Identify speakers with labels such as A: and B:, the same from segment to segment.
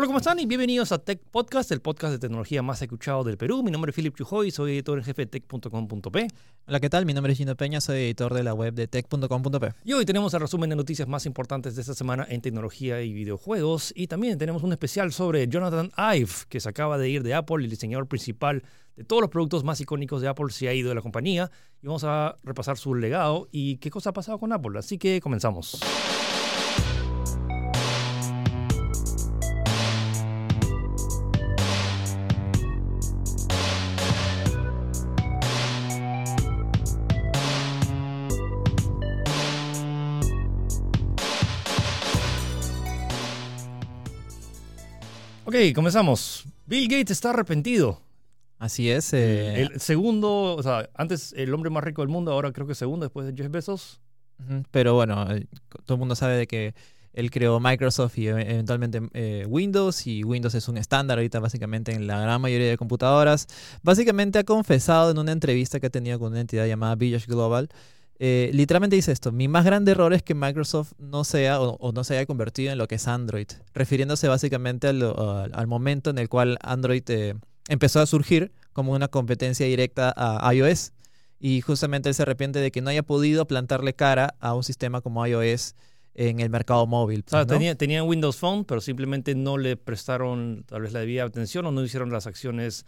A: Hola, ¿cómo están? Y bienvenidos a Tech Podcast, el podcast de tecnología más escuchado del Perú. Mi nombre es Philip Chujoy, soy editor en jefe de tech.com.p.
B: Hola, ¿qué tal? Mi nombre es Gino Peña, soy editor de la web de tech.com.p.
A: Y hoy tenemos el resumen de noticias más importantes de esta semana en tecnología y videojuegos. Y también tenemos un especial sobre Jonathan Ive, que se acaba de ir de Apple, el diseñador principal de todos los productos más icónicos de Apple, se ha ido de la compañía. Y vamos a repasar su legado y qué cosa ha pasado con Apple. Así que comenzamos. Ok, comenzamos. Bill Gates está arrepentido.
B: Así es. eh,
A: El segundo, o sea, antes el hombre más rico del mundo, ahora creo que segundo después de Jeff Bezos.
B: pero bueno, eh, todo el mundo sabe de que él creó Microsoft y e- eventualmente eh, Windows, y Windows es un estándar ahorita básicamente en la gran mayoría de computadoras. Básicamente ha confesado en una entrevista que ha tenido con una entidad llamada Village Global, eh, literalmente dice esto, mi más grande error es que Microsoft no sea o, o no se haya convertido en lo que es Android, refiriéndose básicamente al, al- al momento en el cual Android eh, empezó a surgir como una competencia directa a iOS. Y justamente él se arrepiente de que no haya podido plantarle cara a un sistema como iOS en el mercado móvil.
A: O sea,
B: pues, ¿no?
A: tenía, Windows Phone, pero simplemente no le prestaron tal vez la debida atención o no hicieron las acciones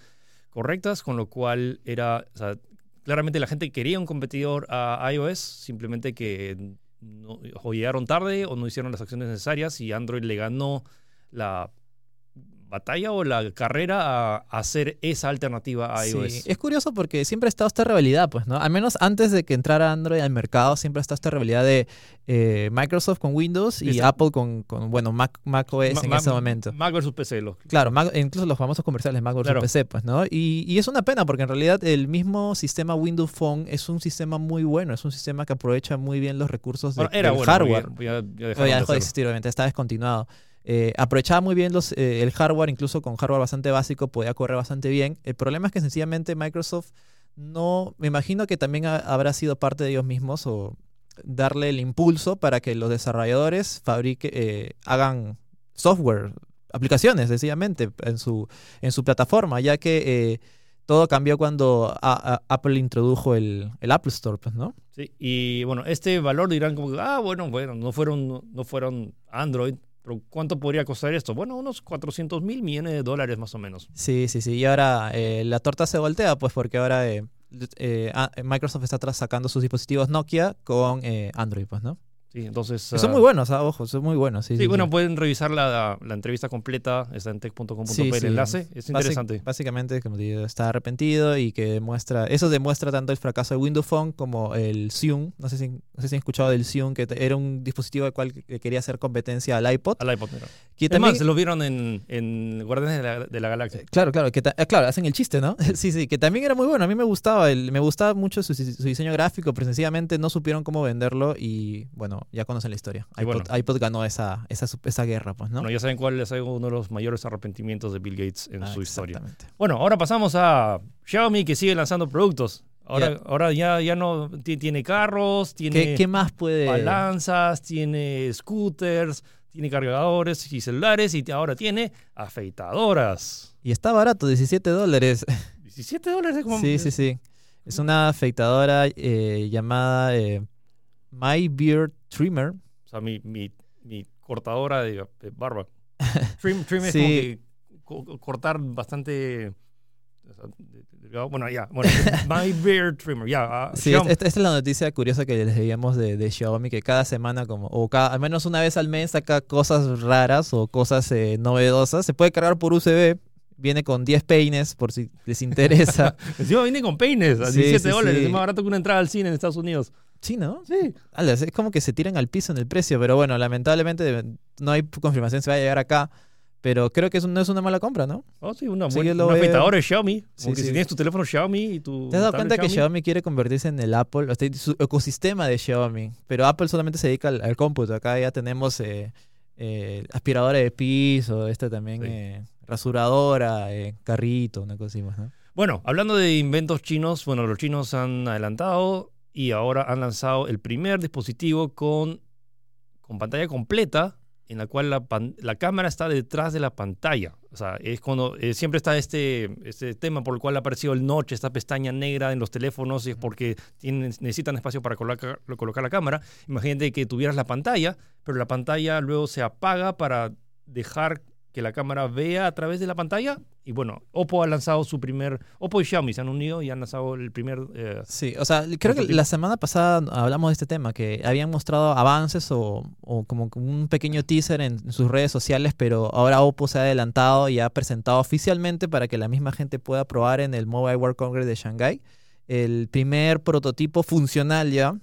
A: correctas, con lo cual era, o sea, claramente la gente quería un competidor a iOS, simplemente que no, o llegaron tarde o no hicieron las acciones necesarias y Android le ganó la batalla o la carrera a hacer esa alternativa a iOS.
B: Sí, es curioso porque siempre ha estado esta rivalidad, pues, ¿no? Al menos antes de que entrara Android al mercado, siempre ha estado esta rivalidad de eh, Microsoft con Windows y Apple con, con, bueno, Mac, Mac OS
A: Ma-
B: en
A: Ma-
B: ese momento.
A: Mac versus PC. Lo,
B: Claro, Mac- incluso los famosos comerciales Mac versus
A: Claro.
B: PC, pues, ¿no? Y, y es una pena porque en realidad el mismo sistema Windows Phone es un sistema muy bueno, es un sistema que aprovecha muy bien los recursos de-
A: bueno, era
B: del
A: bueno,
B: hardware.
A: Ya, ya
B: ya
A: de
B: dejó de existir, obviamente, está descontinuado. Eh, aprovechaba muy bien los, eh, el hardware, incluso con hardware bastante básico, podía correr bastante bien. El problema es que sencillamente Microsoft no, me imagino que también ha- habrá sido parte de ellos mismos o darle el impulso para que los desarrolladores fabrique, eh, hagan software, aplicaciones, sencillamente, en su, en su plataforma, ya que eh, todo cambió cuando Apple introdujo el, Apple Store, pues, ¿no?
A: Sí, y bueno, este valor dirán como, ah, bueno, bueno, no fueron, no fueron Android, pero ¿cuánto podría costar esto? Bueno, unos 400 mil millones de dólares más o menos.
B: Sí, sí, sí. Y ahora eh, la torta se voltea, pues porque ahora eh, eh, a- Microsoft está sacando sus dispositivos Nokia con eh, Android, pues, ¿no?
A: Sí, entonces...
B: Son
A: ah,
B: muy buenos, ah, ojo, son muy buenos. Sí,
A: Sí,
B: sí,
A: bueno,
B: sí.
A: pueden revisar la, la entrevista completa, está en tech.com.p el enlace, es
B: Básic-
A: interesante.
B: básicamente, como te digo, está arrepentido y que demuestra, eso demuestra tanto el fracaso de Windows Phone como el Zune. No sé si, no sé si han escuchado del Zune, que era un dispositivo al cual que quería hacer competencia al iPod.
A: Al iPod, mira.
B: Que también-
A: más, se lo vieron en, en Guardianes de la, de la Galaxia.
B: Claro, claro, que ta- eh, claro, hacen el chiste, ¿no? Sí, sí, que también era muy bueno. A mí me gustaba, el, me gustaba mucho su, su diseño gráfico, pero sencillamente no supieron cómo venderlo y bueno, ya conocen la historia. IPod,
A: bueno.
B: iPod ganó esa, esa, esa guerra, pues, ¿no?
A: Bueno, ya saben cuál es uno de los mayores arrepentimientos de Bill Gates en
B: Ah,
A: su historia. Bueno, ahora pasamos a Xiaomi que sigue lanzando productos. Ahora,
B: Ya.
A: ahora ya, ya no ti- tiene carros, tiene
B: ¿Qué, qué más puede...?
A: balanzas, tiene scooters, tiene cargadores y celulares y ahora tiene afeitadoras.
B: Y está barato, 17 dólares.
A: 17 dólares. Como,
B: Sí, sí, sí. Es una afeitadora eh, llamada eh, My Beard Trimmer.
A: O sea, mi, mi, mi cortadora de, de barba. Trim, trim es
B: Sí.
A: como que co- cortar bastante... Bueno, ya. Bueno, My Beard Trimmer. Ya. ah,
B: Sí, esta, esta es la noticia curiosa que les veíamos de, de Xiaomi, que cada semana, como, o cada, al menos una vez al mes, saca cosas raras o cosas eh, novedosas. Se puede cargar por USB, viene con 10 peines por si les interesa.
A: Encima viene con peines a
B: Sí,
A: 17
B: sí,
A: dólares. Es más barato que una entrada al cine en Estados Unidos.
B: Sí, ¿no?
A: Sí.
B: Es como que se tiran al piso en el precio, pero bueno, lamentablemente no hay confirmación si va a llegar acá. Pero creo que eso no es una mala compra, ¿no?
A: Oh, sí, una, buena, una afeitadora de Xiaomi. Como
B: Sí,
A: que
B: sí.
A: si tienes tu teléfono Xiaomi y tu.
B: ¿Te has dado cuenta que Xiaomi quiere convertirse en el Apple, o sea, su ecosistema de Xiaomi? Pero Apple solamente se dedica al, al cómputo. Acá ya tenemos eh, eh, aspiradora de piso, este también, eh, rasuradora, eh, carrito, una cosa así más, ¿no?
A: Bueno, hablando de inventos chinos, bueno, los chinos han adelantado y ahora han lanzado el primer dispositivo con, con pantalla completa en la cual la, pan- la cámara está detrás de la pantalla. O sea, es cuando eh, siempre está este, este tema por el cual ha aparecido el notch, esta pestaña negra en los teléfonos, y es porque tienen, necesitan espacio para colocar, colocar la cámara. Imagínate que tuvieras la pantalla, pero la pantalla luego se apaga para dejar que la cámara vea a través de la pantalla. Y bueno, Oppo ha lanzado su primer, Oppo y Xiaomi se han unido y han lanzado el primer eh,
B: Sí, o sea, creo que la semana pasada hablamos de este tema, que habían mostrado avances o, o como un pequeño teaser en sus redes sociales, pero ahora Oppo se ha adelantado y ha presentado oficialmente para que la misma gente pueda probar en el Mobile World Congress de Shanghai el primer prototipo funcional ya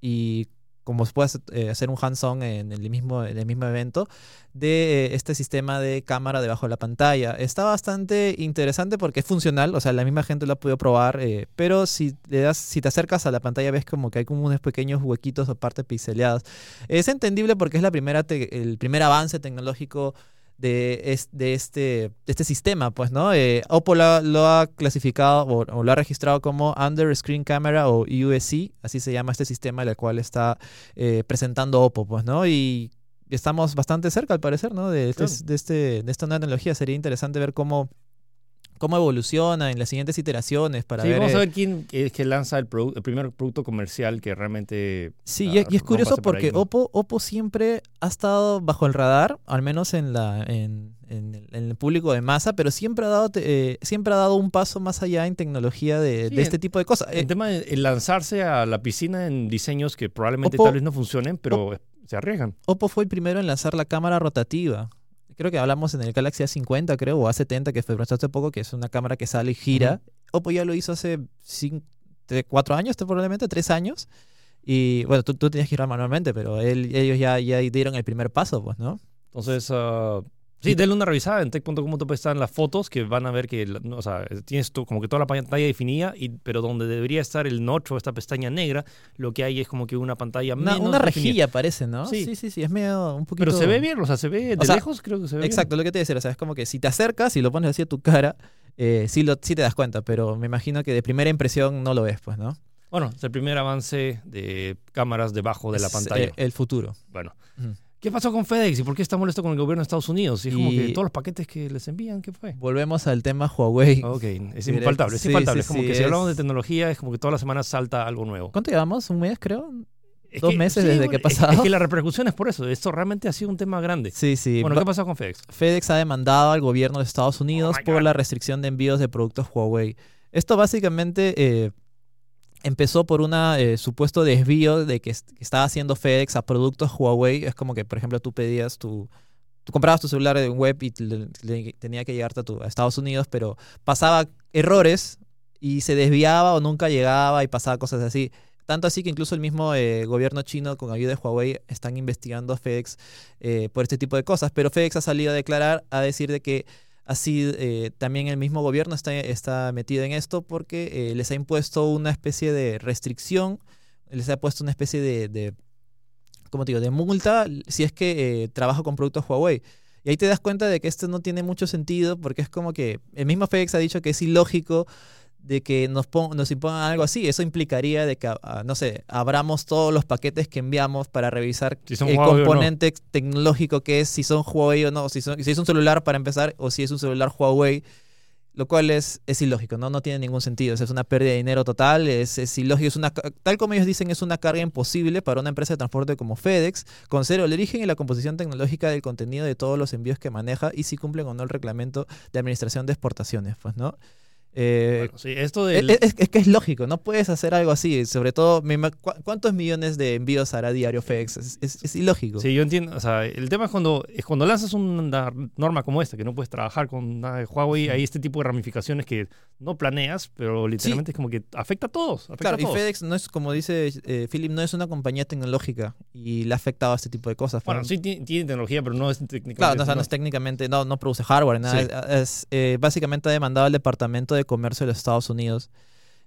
B: y como puede eh, hacer un hands-on en el mismo, el mismo evento, de eh, este sistema de cámara debajo de la pantalla. Está bastante interesante porque es funcional, o sea, la misma gente lo ha podido probar, eh, pero si, le das, si te acercas a la pantalla ves como que hay como unos pequeños huequitos o partes pixeleadas. Es entendible porque es la primera el primer avance tecnológico de, es- de, este, de este sistema, pues, ¿no? Eh, Oppo lo, lo ha clasificado o, o lo ha registrado como Under Screen Camera o USC, así se llama este sistema el cual está eh, presentando Oppo, pues, ¿no? Y estamos bastante cerca, al parecer, ¿no? De, este-
A: Claro.
B: de, este, de esta nueva tecnología. Sería interesante ver cómo, cómo evoluciona en las siguientes iteraciones para
A: sí,
B: ver...
A: vamos
B: eh,
A: a ver quién es que lanza el, el primer producto comercial que realmente...
B: Sí,
A: ah,
B: y, es curioso porque. Oppo, Oppo siempre ha estado bajo el radar, al menos en, la, en, en el, en el público de masa, pero siempre ha dado, eh, siempre ha dado un paso más allá en tecnología de,
A: Sí,
B: de este tipo de cosas. Eh,
A: El tema de lanzarse a la piscina en diseños que probablemente
B: Oppo-
A: tal vez no funcionen, pero se arriesgan.
B: Oppo fue el primero en lanzar la cámara rotativa. Creo que hablamos en el Galaxy A50, creo, o A70, que fue hace poco, que es una cámara que sale y gira. Oppo ya lo hizo hace cinco, cuatro años, probablemente, tres años. Y bueno, tú, tú tenías que girar manualmente, pero él- ellos ya, ya dieron el primer paso, pues, ¿no?
A: Entonces, ah, sí, denle una revisada en tech.com están las fotos que van a ver que, o sea, tienes tú como que toda la pantalla definida, y, pero donde debería estar el notch o esta pestaña negra, lo que hay es como que una pantalla
B: Una,
A: menos
B: una
A: definida.
B: rejilla parece, ¿no?
A: Sí.
B: Sí, sí, sí, es medio un poquito...
A: Pero se ve bien, o sea, se ve de
B: O sea,
A: lejos, creo que se ve bien.
B: Exacto, lo que te decía, o sea, es como que si te acercas y lo pones así a tu cara, eh, sí, lo, sí te das cuenta, pero me imagino que de primera impresión no lo ves, pues, ¿no?
A: Bueno, es el primer avance de cámaras debajo de la
B: Es,
A: pantalla.
B: eh, el futuro.
A: bueno. ¿Qué pasó con FedEx y por qué está molesto con el gobierno de Estados Unidos? Y es como que todos los paquetes que les envían, ¿qué fue?
B: Volvemos al tema Huawei.
A: Ok, es infaltable, es
B: sí,
A: infaltable.
B: sí,
A: es como
B: sí,
A: que si hablamos de
B: es-
A: tecnología, es como que todas las semanas salta algo nuevo.
B: ¿Cuánto llevamos? ¿Un mes, creo?
A: Es
B: dos meses desde
A: bueno,
B: que ha
A: es-
B: pasado.
A: Es, que la repercusión es por eso. Esto realmente ha sido un tema grande.
B: Sí, sí.
A: bueno, ¿qué pasó con FedEx?
B: FedEx ha demandado al gobierno de Estados Unidos
A: Oh my
B: por
A: God.
B: la restricción de envíos de productos Huawei. Esto básicamente eh, empezó por un supuesto desvío de que, est- que estaba haciendo FedEx a productos Huawei. Es como que, por ejemplo, tú pedías tu... Tú comprabas tu celular en web y tenía que llegarte a, tu- Estados Unidos, pero pasaba errores y se desviaba o nunca llegaba y pasaba cosas así. Tanto así que incluso el mismo eh, gobierno chino, con ayuda de Huawei, están investigando a FedEx eh, por este tipo de cosas. Pero FedEx ha salido a declarar, a decir de que así eh, también el mismo gobierno está, está metido en esto porque eh, les ha impuesto una especie de restricción, les ha puesto una especie de, de ¿cómo te digo?, de multa si es que eh, trabaja con productos Huawei. Y ahí te das cuenta de que esto no tiene mucho sentido porque es como que el mismo FedEx ha dicho que es ilógico de que nos, nos impongan algo así. Eso implicaría de que, ah, no sé, abramos todos los paquetes que enviamos para revisar
A: Si
B: el
A: no.
B: componente tecnológico que es, si son Huawei o no, si, son- si es un celular para empezar o si es un celular Huawei, lo cual es, es ilógico, ¿no? No tiene ningún sentido. O sea, es una pérdida de dinero total, es, es ilógico, es una, tal como ellos dicen, es una carga imposible para una empresa de transporte como FedEx, considera el origen y la composición tecnológica del contenido de todos los envíos que maneja y si cumplen o no el reglamento de administración de exportaciones, pues, ¿no? Eh,
A: Bueno, sí, esto
B: es,
A: del...
B: es- es que es lógico, no puedes hacer algo así. Sobre todo, me ima- ¿cu- ¿cuántos millones de envíos hará diario FedEx? Es, es- es ilógico.
A: Sí, yo entiendo. O sea, el tema es cuando, es cuando lanzas una norma como esta, que no puedes trabajar con nada de Huawei, hay este tipo de ramificaciones que no planeas, pero literalmente es como que afecta a todos. Afecta
B: Claro,
A: a
B: y. FedEx no es, como dice eh, Philip, no es una compañía tecnológica y le ha afectado a este tipo de cosas.
A: Bueno, sí tiene, tecnología, pero no es técnicamente.
B: Claro, no, o sea, no es técnicamente, no, no produce hardware, nada. Es, eh, básicamente ha demandado al Departamento de Comercio de los Estados Unidos.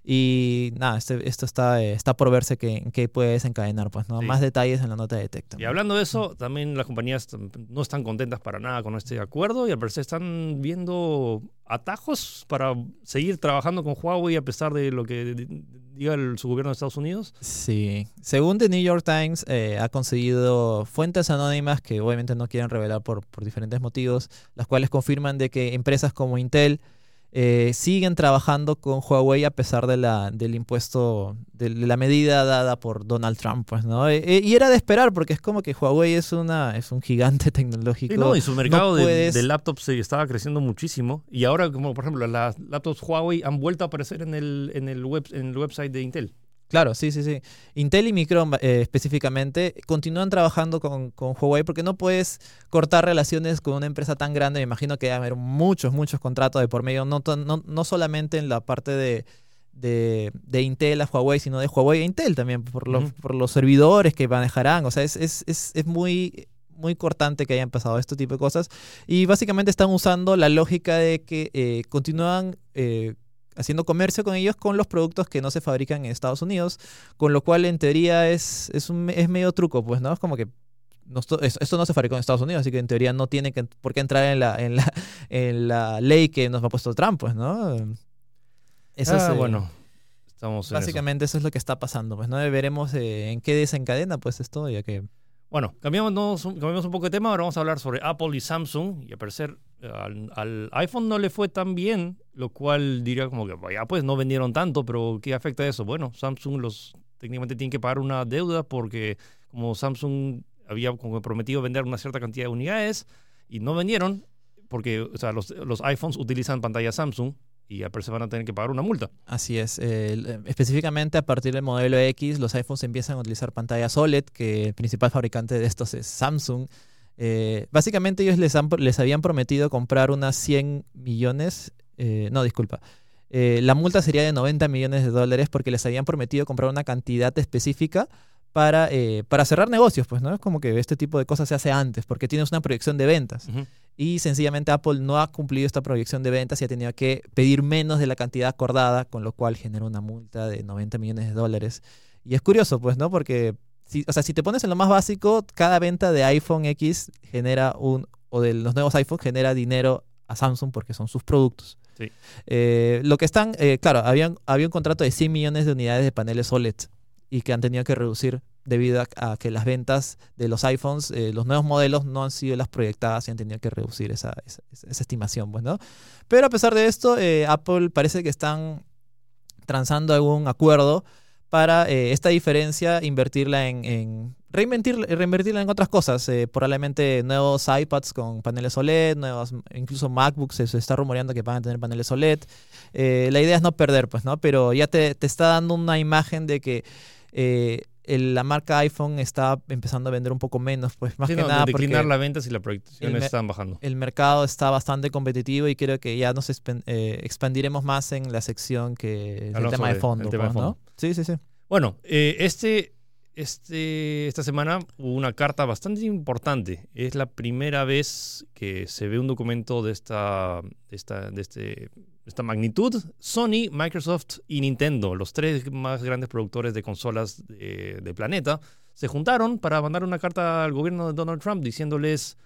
B: Y nada, este- esto está, eh, está por verse que, que puede desencadenar, pues, ¿no?
A: Sí.
B: Más detalles en la nota de Tech.
A: Y hablando de eso, también las compañías no están contentas para nada con este acuerdo y al parecer están viendo atajos para seguir trabajando con Huawei a pesar de lo que di- diga el, su gobierno de Estados Unidos.
B: Sí. Según The New York Times, eh, ha conseguido fuentes anónimas que obviamente no quieren revelar por, por diferentes motivos, las cuales confirman de que empresas como Intel eh, siguen trabajando con Huawei a pesar de la, del impuesto, de la medida dada por Donald Trump, pues, ¿no? Eh, eh, y era de esperar, porque es como que Huawei es una es un gigante tecnológico.
A: Sí, no, y su mercado
B: No
A: de-
B: puedes-
A: de, laptops se estaba creciendo muchísimo. Y ahora, como por ejemplo, las laptops Huawei han vuelto a aparecer en el, en el, web, en el website de Intel.
B: Claro, sí, sí, sí. Intel y Micron eh, específicamente continúan trabajando con, con Huawei porque no puedes cortar relaciones con una empresa tan grande. Me imagino que va a haber muchos, muchos contratos de por medio, no, no, no solamente en la parte de, de, de Intel a Huawei, sino de Huawei a Intel también, por, los, por los servidores que manejarán. O sea, es, es, es, es muy muy cortante que hayan pasado este tipo de cosas y básicamente están usando la lógica de que eh, continúan eh, haciendo comercio con ellos con los productos que no se fabrican en Estados Unidos, con lo cual en teoría es, es, un, es medio truco, pues, ¿no? Es como que es- esto no se fabricó en Estados Unidos, así que en teoría no tiene que, por qué entrar en la, en, la, en la ley que nos ha puesto Trump, pues, ¿no? Eso es,
A: Ah,
B: eh,
A: bueno, estamos eso.
B: Básicamente eso. es lo que está pasando, pues, ¿no? Veremos eh, en qué desencadena, pues, esto, ya que...
A: Bueno, cambiamos, cambiamos un poco de tema. Ahora vamos a hablar sobre Apple y Samsung. Y al parecer al, iPhone no le fue tan bien, lo cual diría como que, ya pues no vendieron tanto, pero ¿qué afecta eso? Bueno, Samsung los técnicamente tiene que pagar una deuda porque como Samsung había como prometido vender una cierta cantidad de unidades y no vendieron, porque o sea, los, los iPhones utilizan pantalla Samsung y parecer van a tener que pagar una multa.
B: Así es. eh, específicamente a partir del modelo X, los iPhones empiezan a utilizar pantallas OLED, que el principal fabricante de estos es Samsung. Eh, básicamente ellos les, han- les habían prometido comprar unas 100 millones, eh, no, disculpa. La multa sería de 90 millones de dólares porque les habían prometido comprar una cantidad específica para, para cerrar negocios, pues, ¿no? Es como que este tipo de cosas se hace antes, porque tienes una proyección de ventas.
A: Ujú.
B: Y sencillamente Apple no ha cumplido esta proyección de ventas y ha tenido que pedir menos de la cantidad acordada, con lo cual genera una multa de 90 millones de dólares. Y es curioso, pues, ¿no? Porque, si, o sea, si te pones en lo más básico, cada venta de iPhone X genera un, o de los nuevos iPhones genera dinero a Samsung porque son sus productos.
A: Sí.
B: Eh, lo que están, eh, claro, habían, había un contrato de 100 millones de unidades de paneles OLED y que han tenido que reducir debido a, que las ventas de los iPhones, eh, los nuevos modelos no han sido las proyectadas y han tenido que reducir esa, estimación, pues, ¿no? Pero a pesar de esto, eh, Apple parece que están transando algún acuerdo para eh, esta diferencia invertirla en, reinvertirla en otras cosas, probablemente nuevos iPads con paneles OLED, nuevos, incluso MacBooks se, está rumoreando que van a tener paneles OLED. La idea es no perder, pues, ¿no? Pero ya te, te está dando una imagen de que el- la marca iPhone está empezando a vender un poco menos, pues más
A: Sí,
B: que
A: no,
B: nada
A: de
B: porque
A: declinar las ventas y las proyecciones
B: el me-
A: están bajando.
B: el mercado está bastante competitivo y creo que ya nos eh, expandiremos más en la sección que el tema de
A: el de
B: pues, ¿no?
A: fondo.
B: Sí, sí, sí.
A: Bueno, eh, este, este, esta semana hubo una carta bastante importante. Es la primera vez que se ve un documento de esta, de esta, de este, esta magnitud. Sony, Microsoft y Nintendo, los tres más grandes productores de consolas de- del planeta, se juntaron para mandar una carta al gobierno de Donald Trump diciéndoles,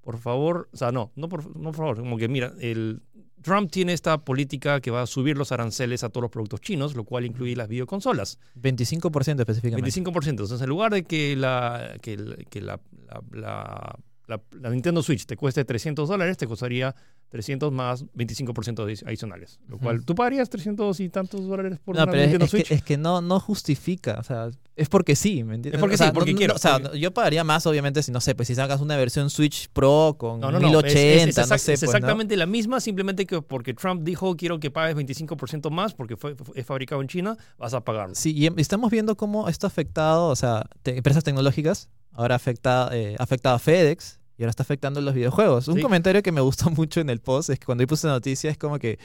A: por favor, o sea, no, no por, no por favor, como que mira, el, Trump tiene esta política que va a subir los aranceles a todos los productos chinos, lo cual incluye las videoconsolas.
B: 25% específicamente.
A: 25%. Entonces, en lugar de que la, que, el- que la, la- la- la- la Nintendo Switch te cueste 300 dólares, te costaría 300 más 25% adi- adicionales. Lo cual. ¿tú pagarías 300 y tantos dólares por
B: No,
A: una
B: pero
A: Nintendo
B: es que,
A: Switch?
B: es que no, no justifica, o sea, es porque sí, ¿me entiendes?
A: Es porque
B: O sea,
A: sí, porque
B: no- no-
A: quiero,
B: O sea,
A: porque-
B: yo pagaría más, obviamente, si no sé, pues si sacas una versión Switch Pro con
A: No, no, no. es-
B: 1080,
A: es, es
B: no
A: exact-
B: sé,
A: es
B: pues,
A: exactamente la misma, simplemente que porque Trump dijo quiero que pagues 25% más porque fue, es fabricado en China, vas a pagarlo.
B: Sí, y em- estamos viendo cómo esto ha afectado, o sea, te- empresas tecnológicas, ahora afecta, eh, a FedEx y ahora está afectando los videojuegos. Un
A: Sí.
B: comentario que me gustó mucho en el post es que cuando yo puse la noticia es como que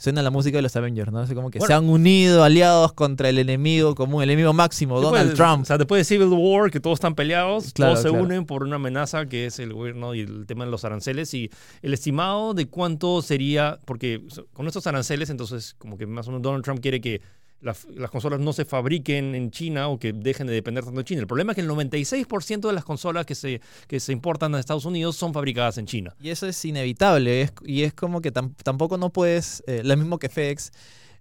B: suena la música de los Avengers, ¿no? Es como que
A: Bueno.
B: se han unido, aliados contra el enemigo común, el enemigo máximo, Donald Trump.
A: O sea, después de Civil War, que todos están peleados,
B: Claro,
A: todos se
B: claro.
A: unen por una amenaza que es el gobierno y el tema de los aranceles. Y el estimado de cuánto sería, porque con estos aranceles, entonces, como que más o menos Donald Trump quiere que las, las consolas no se fabriquen en China o que dejen de depender tanto de China. El problema es que el 96% de las consolas que se, que se importan a Estados Unidos son fabricadas en China.
B: Y eso es inevitable, y es como que tam- tampoco no puedes, eh, lo mismo que FedEx,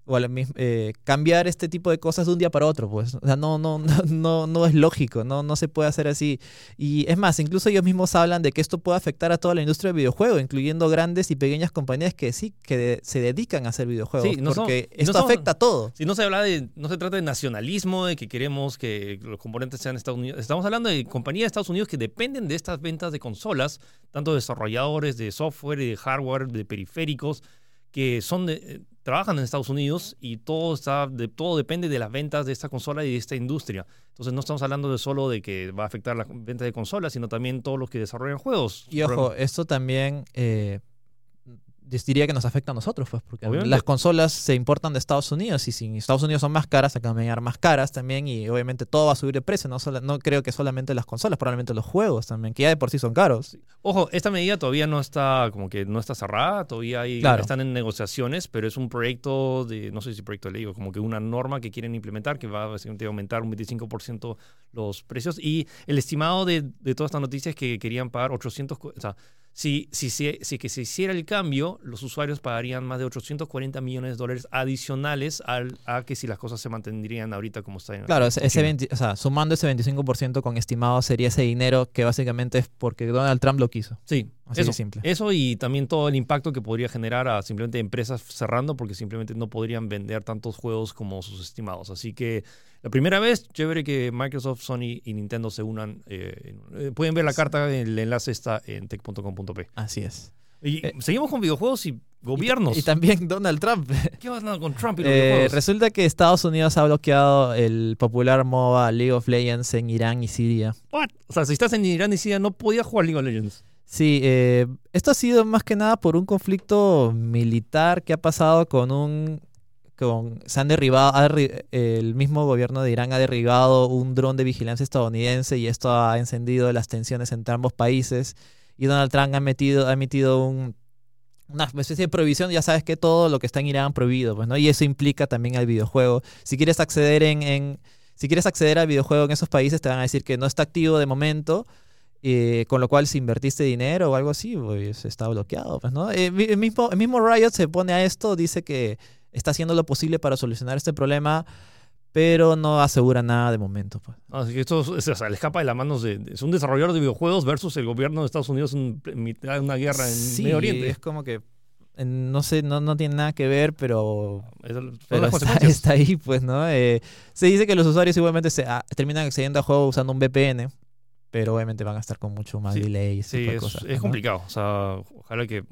B: o a la eh, cambiar este tipo de cosas de un día para otro, pues. O sea, no, no, no, no, no es lógico, no, no se puede hacer así. Y es más, incluso ellos mismos hablan de que esto puede afectar a toda la industria del videojuego, incluyendo grandes y pequeñas compañías que sí, que de- se dedican a hacer videojuegos.
A: Sí, no son-
B: porque
A: no
B: esto
A: son-
B: afecta a todo.
A: Si no se habla de, no se trata de nacionalismo, de que queremos que los componentes sean Estados Unidos. Estamos hablando de compañías de Estados Unidos que dependen de estas ventas de consolas, tanto desarrolladores de software y de hardware, de periféricos, que son de, eh, trabajan en Estados Unidos y todo está, de, todo depende de las ventas de esta consola y de esta industria. Entonces no estamos hablando de solo de que va a afectar las ventas de consolas, sino también todos los que desarrollan juegos.
B: Y ojo, esto también eh, diría que nos afecta a nosotros, pues, porque
A: Obviamente.
B: las consolas se importan de Estados Unidos y si en Estados Unidos son más caras, acá van a llegar más caras también y obviamente todo va a subir de precio. No, sola- no creo que solamente las consolas, probablemente los juegos también, que ya de por sí son caros.
A: Ojo, esta medida todavía no está como que no está cerrada, todavía hay-
B: Claro.
A: están en negociaciones, pero es un proyecto de, no sé si proyecto de ley o como que una norma que quieren implementar que va a aumentar un 25% los precios. Y el estimado de, de todas estas noticias es que querían pagar 800, co- o sea, si, si, si, si que se hiciera el cambio, los usuarios pagarían más de 840 millones de dólares adicionales al, a que si las cosas se mantendrían ahorita como están.
B: Claro, ese, ese
A: China.
B: 20 o sea, sumando ese 25% con estimado sería ese dinero que básicamente es porque Donald Trump lo quiso.
A: Sí,
B: Así
A: eso,
B: de simple.
A: Eso y también todo el impacto que podría generar a simplemente empresas cerrando porque simplemente no podrían vender tantos juegos como sus estimados. Así que la primera vez, chévere que Microsoft, Sony y Nintendo se unan. eh, eh, pueden ver la carta, el enlace está en tech.com.p.
B: Así es.
A: Y
B: Eh,
A: seguimos con videojuegos y gobiernos.
B: Y, también Donald Trump.
A: ¿Qué va con Trump y los
B: Eh, resulta que Estados Unidos ha bloqueado el popular MOBA League of Legends en Irán y Siria.
A: What? O sea, si estás en Irán y Siria, no podías jugar League of Legends.
B: Sí, eh, esto ha sido más que nada por un conflicto militar que ha pasado con un... Con, se han derribado, ha el mismo gobierno de Irán ha derribado un dron de vigilancia estadounidense y esto ha encendido las tensiones entre ambos países. Y Donald Trump ha, metido, ha emitido un, una especie de prohibición, ya sabes que todo lo que está en Irán prohibido, pues, ¿no? Y eso implica también al videojuego. Si quieres acceder en, en- si quieres acceder al videojuego en esos países, te van a decir que no está activo de momento. Eh, con lo cual, si invertiste dinero o algo así, pues está bloqueado. Pues, ¿no? Eh, el, mismo, el mismo Riot se pone a esto, dice que está haciendo lo posible para solucionar este problema, pero no asegura nada de momento. Pues.
A: Así que esto es- o sea, le escapa de las manos de, Es un desarrollador de videojuegos versus el gobierno de Estados Unidos en mitad de una guerra en
B: Sí,
A: Medio Oriente.
B: es como que no sé, no, no tiene nada que ver, pero pero está, está ahí, pues, ¿no? Eh, se dice que los usuarios igualmente se, ah, terminan accediendo a juegos usando un VPN, pero obviamente van a estar con mucho más
A: Sí,
B: delay ese
A: Sí,
B: tipo de
A: es,
B: cosas,
A: es
B: ¿no?
A: complicado. O sea, ojalá que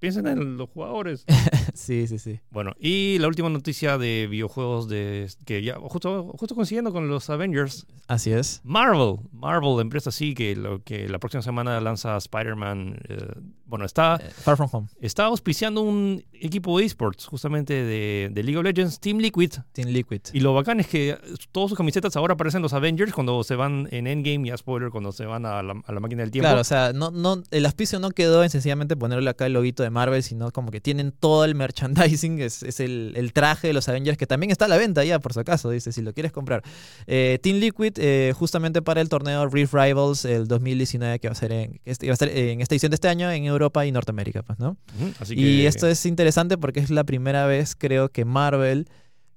A: piensen en los jugadores.
B: sí, sí, sí.
A: bueno, y la última noticia de videojuegos de que ya justo, justo coincidiendo con los Avengers,
B: Así es.
A: Marvel, Marvel, la empresa sí que lo que la próxima semana lanza Spider-Man. eh, bueno, está,
B: Eh, Far From Home,
A: está auspiciando un equipo de esports justamente de, de League of Legends, Team Liquid.
B: Team Liquid.
A: Y lo bacán es que todas sus camisetas ahora parecen los Avengers cuando se van en Endgame, ya spoiler, cuando se van a la, a la máquina del tiempo.
B: Claro, o sea, no, no, el auspicio no quedó en sencillamente ponerle acá el loguito de Marvel, sino como que tienen todo el merchandising, es, es el, el traje de los Avengers que también está a la venta ya, por si acaso, dice, si lo quieres comprar. Eh, Team Liquid, eh, justamente para el torneo Reef Rivals, el 2019, que va a ser en, este, va a ser en esta edición de este año en Europa y Norteamérica, pues, ¿no?
A: Así
B: Y esto es interesante porque es la primera vez, creo, que Marvel,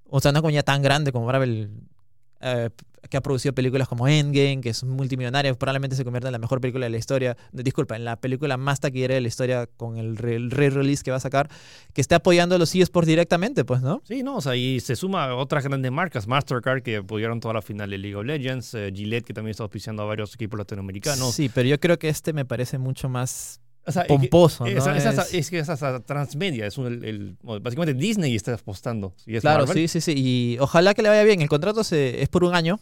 B: o sea, una compañía tan grande como Marvel, eh, que ha producido películas como Endgame, que es multimillonaria, probablemente se convierta en la mejor película de la historia, disculpa, en la película más taquillera de la historia con el re- el re-release que va a sacar, que esté apoyando a los eSports directamente, pues, ¿no?
A: Sí, no, o sea, y se suma a otras grandes marcas, Mastercard, que apoyaron toda la final de League of Legends, eh, Gillette, que también está auspiciando a varios equipos latinoamericanos.
B: Sí, pero yo creo que este me parece mucho más
A: O sea, es que-
B: pomposo, ¿no?
A: esa- esa-
B: Es-
A: es que transmedia, es un- el, básicamente Disney está apostando. Y es
B: Claro,
A: Marvel.
B: sí, sí, sí. Y ojalá que le vaya bien. El contrato se, es por un año.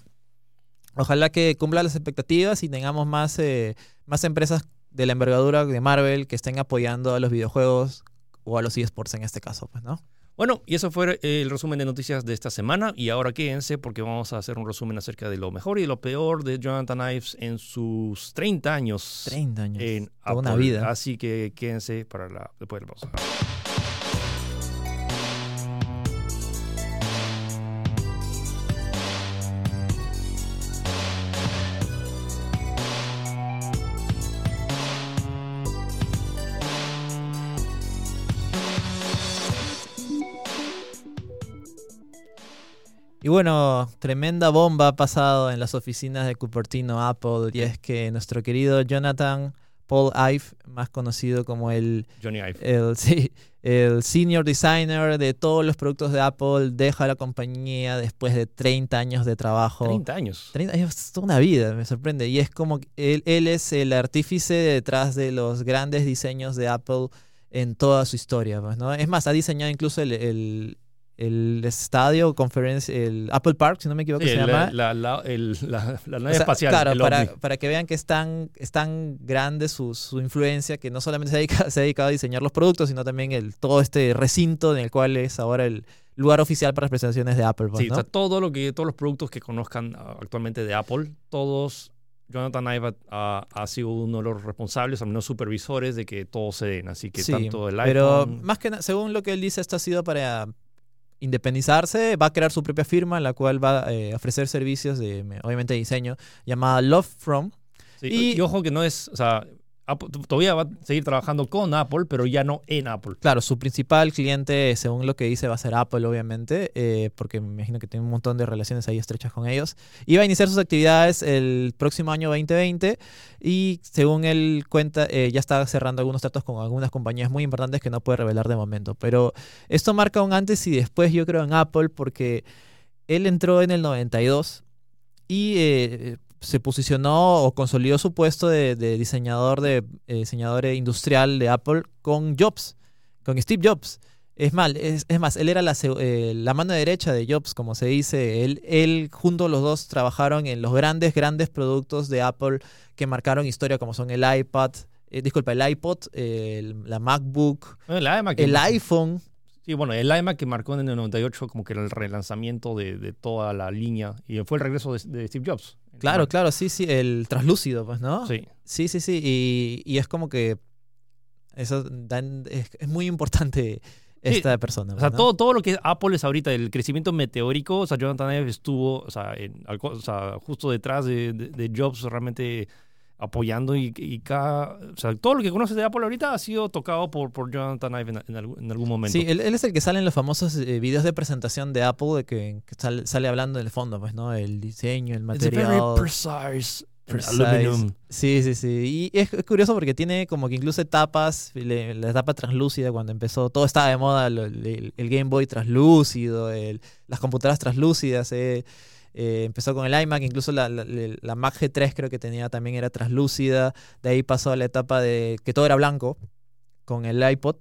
B: Ojalá que cumpla las expectativas y tengamos más, eh, más empresas de la envergadura de Marvel que estén apoyando a los videojuegos o a los eSports en este caso, pues, ¿no?
A: Bueno, y eso fue el resumen de noticias de esta semana. Y ahora quédense porque vamos a hacer un resumen acerca de lo mejor y lo peor de Jonathan Ives en sus 30 años
B: 30 años.
A: en
B: Toda una vida.
A: Así que quédense para la, después de la pausa.
B: Y bueno, tremenda bomba ha pasado en las oficinas de Cupertino Apple y es que nuestro querido Jonathan Paul Ive, más conocido como el,
A: Johnny Ive.
B: el, sí, el senior designer de todos los productos de Apple, deja la compañía después de 30 años de trabajo.
A: 30 años.
B: 30 años, es toda una vida, me sorprende. Y es como que él, él es el artífice detrás de los grandes diseños de Apple en toda su historia. pues, ¿no? Es más, ha diseñado incluso el, el, el estadio, conferencia, el Apple Park, si no me equivoco,
A: Sí,
B: se
A: la,
B: llama.
A: la, la- el- la- la nave
B: O sea,
A: espacial.
B: Claro,
A: el
B: para, para que vean que es tan, es tan grande su, su influencia que no solamente se ha, dedicado, se ha dedicado a diseñar los productos, sino también el, todo este recinto en el cual es ahora el lugar oficial para las presentaciones de Apple. pues,
A: Sí,
B: ¿no?
A: o sea, todo lo que, todos los productos que conozcan ah, actualmente de Apple, todos, Jonathan Ive ha, ha sido uno de los responsables, al menos supervisores, de que todos se den. Así que
B: Sí,
A: tanto el
B: pero
A: iPhone...
B: más que según lo que él dice, esto ha sido para independizarse, va a crear su propia firma en la cual va a eh, ofrecer servicios de, obviamente, diseño, llamada Love From.
A: Sí,
B: y-
A: y, ojo que no es, o sea, Apple todavía va a seguir trabajando con Apple, pero ya no en Apple.
B: Claro, su principal cliente, según lo que dice, va a ser Apple, obviamente, eh, porque me imagino que tiene un montón de relaciones ahí estrechas con ellos. Y va a iniciar sus actividades el próximo año 2020 y según él cuenta, eh, ya está cerrando algunos tratos con algunas compañías muy importantes que no puede revelar de momento. Pero esto marca un antes y después, yo creo, en Apple, porque él entró en el 92 y eh, se posicionó o consolidó su puesto de, de diseñador de eh, diseñador industrial de Apple con Jobs, con Steve Jobs. Es, mal, es, es más, él era la, eh, la mano derecha de Jobs, como se dice. Él, él, junto los dos, trabajaron en los grandes, grandes productos de Apple que marcaron historia, como son el iPad, eh, disculpa, el iPod, eh, el- la MacBook,
A: El iMac, que-
B: el iPhone.
A: Sí, bueno, el iMac que marcó en el 98 como que era el relanzamiento de, de toda la línea y fue el regreso de, de Steve Jobs.
B: Claro, claro, sí, sí, el translúcido, pues, ¿no?
A: Sí.
B: Sí, sí, sí. Y, y es como que eso dan- es, es muy importante esta persona.
A: O sea,
B: ¿no?
A: todo, todo lo que Apple es ahorita, el crecimiento meteórico, o sea, Jonathan Ive estuvo, o sea, en- o sea, justo detrás de, de- de Jobs realmente apoyando y, y cada, o sea, todo lo que conoces de Apple ahorita ha sido tocado por, por Jonathan Ive en, en algún, en algún momento.
B: Sí, él, él es el que sale en los famosos eh, videos de presentación de Apple, de que, que sale, sale hablando en el fondo, pues, ¿no? El diseño, el
A: It's very
B: material.
A: precise,
B: precise.
A: aluminum.
B: Sí, sí, sí. Y es, es curioso porque tiene como que incluso etapas, le- la etapa translúcida cuando empezó, todo estaba de moda, lo- el, el Game Boy translúcido, el- las computadoras translúcidas. eh, eh, empezó con el iMac, incluso la, la, la Mac G3 creo que tenía también era translúcida. De ahí pasó a la etapa de que todo era blanco con el iPod.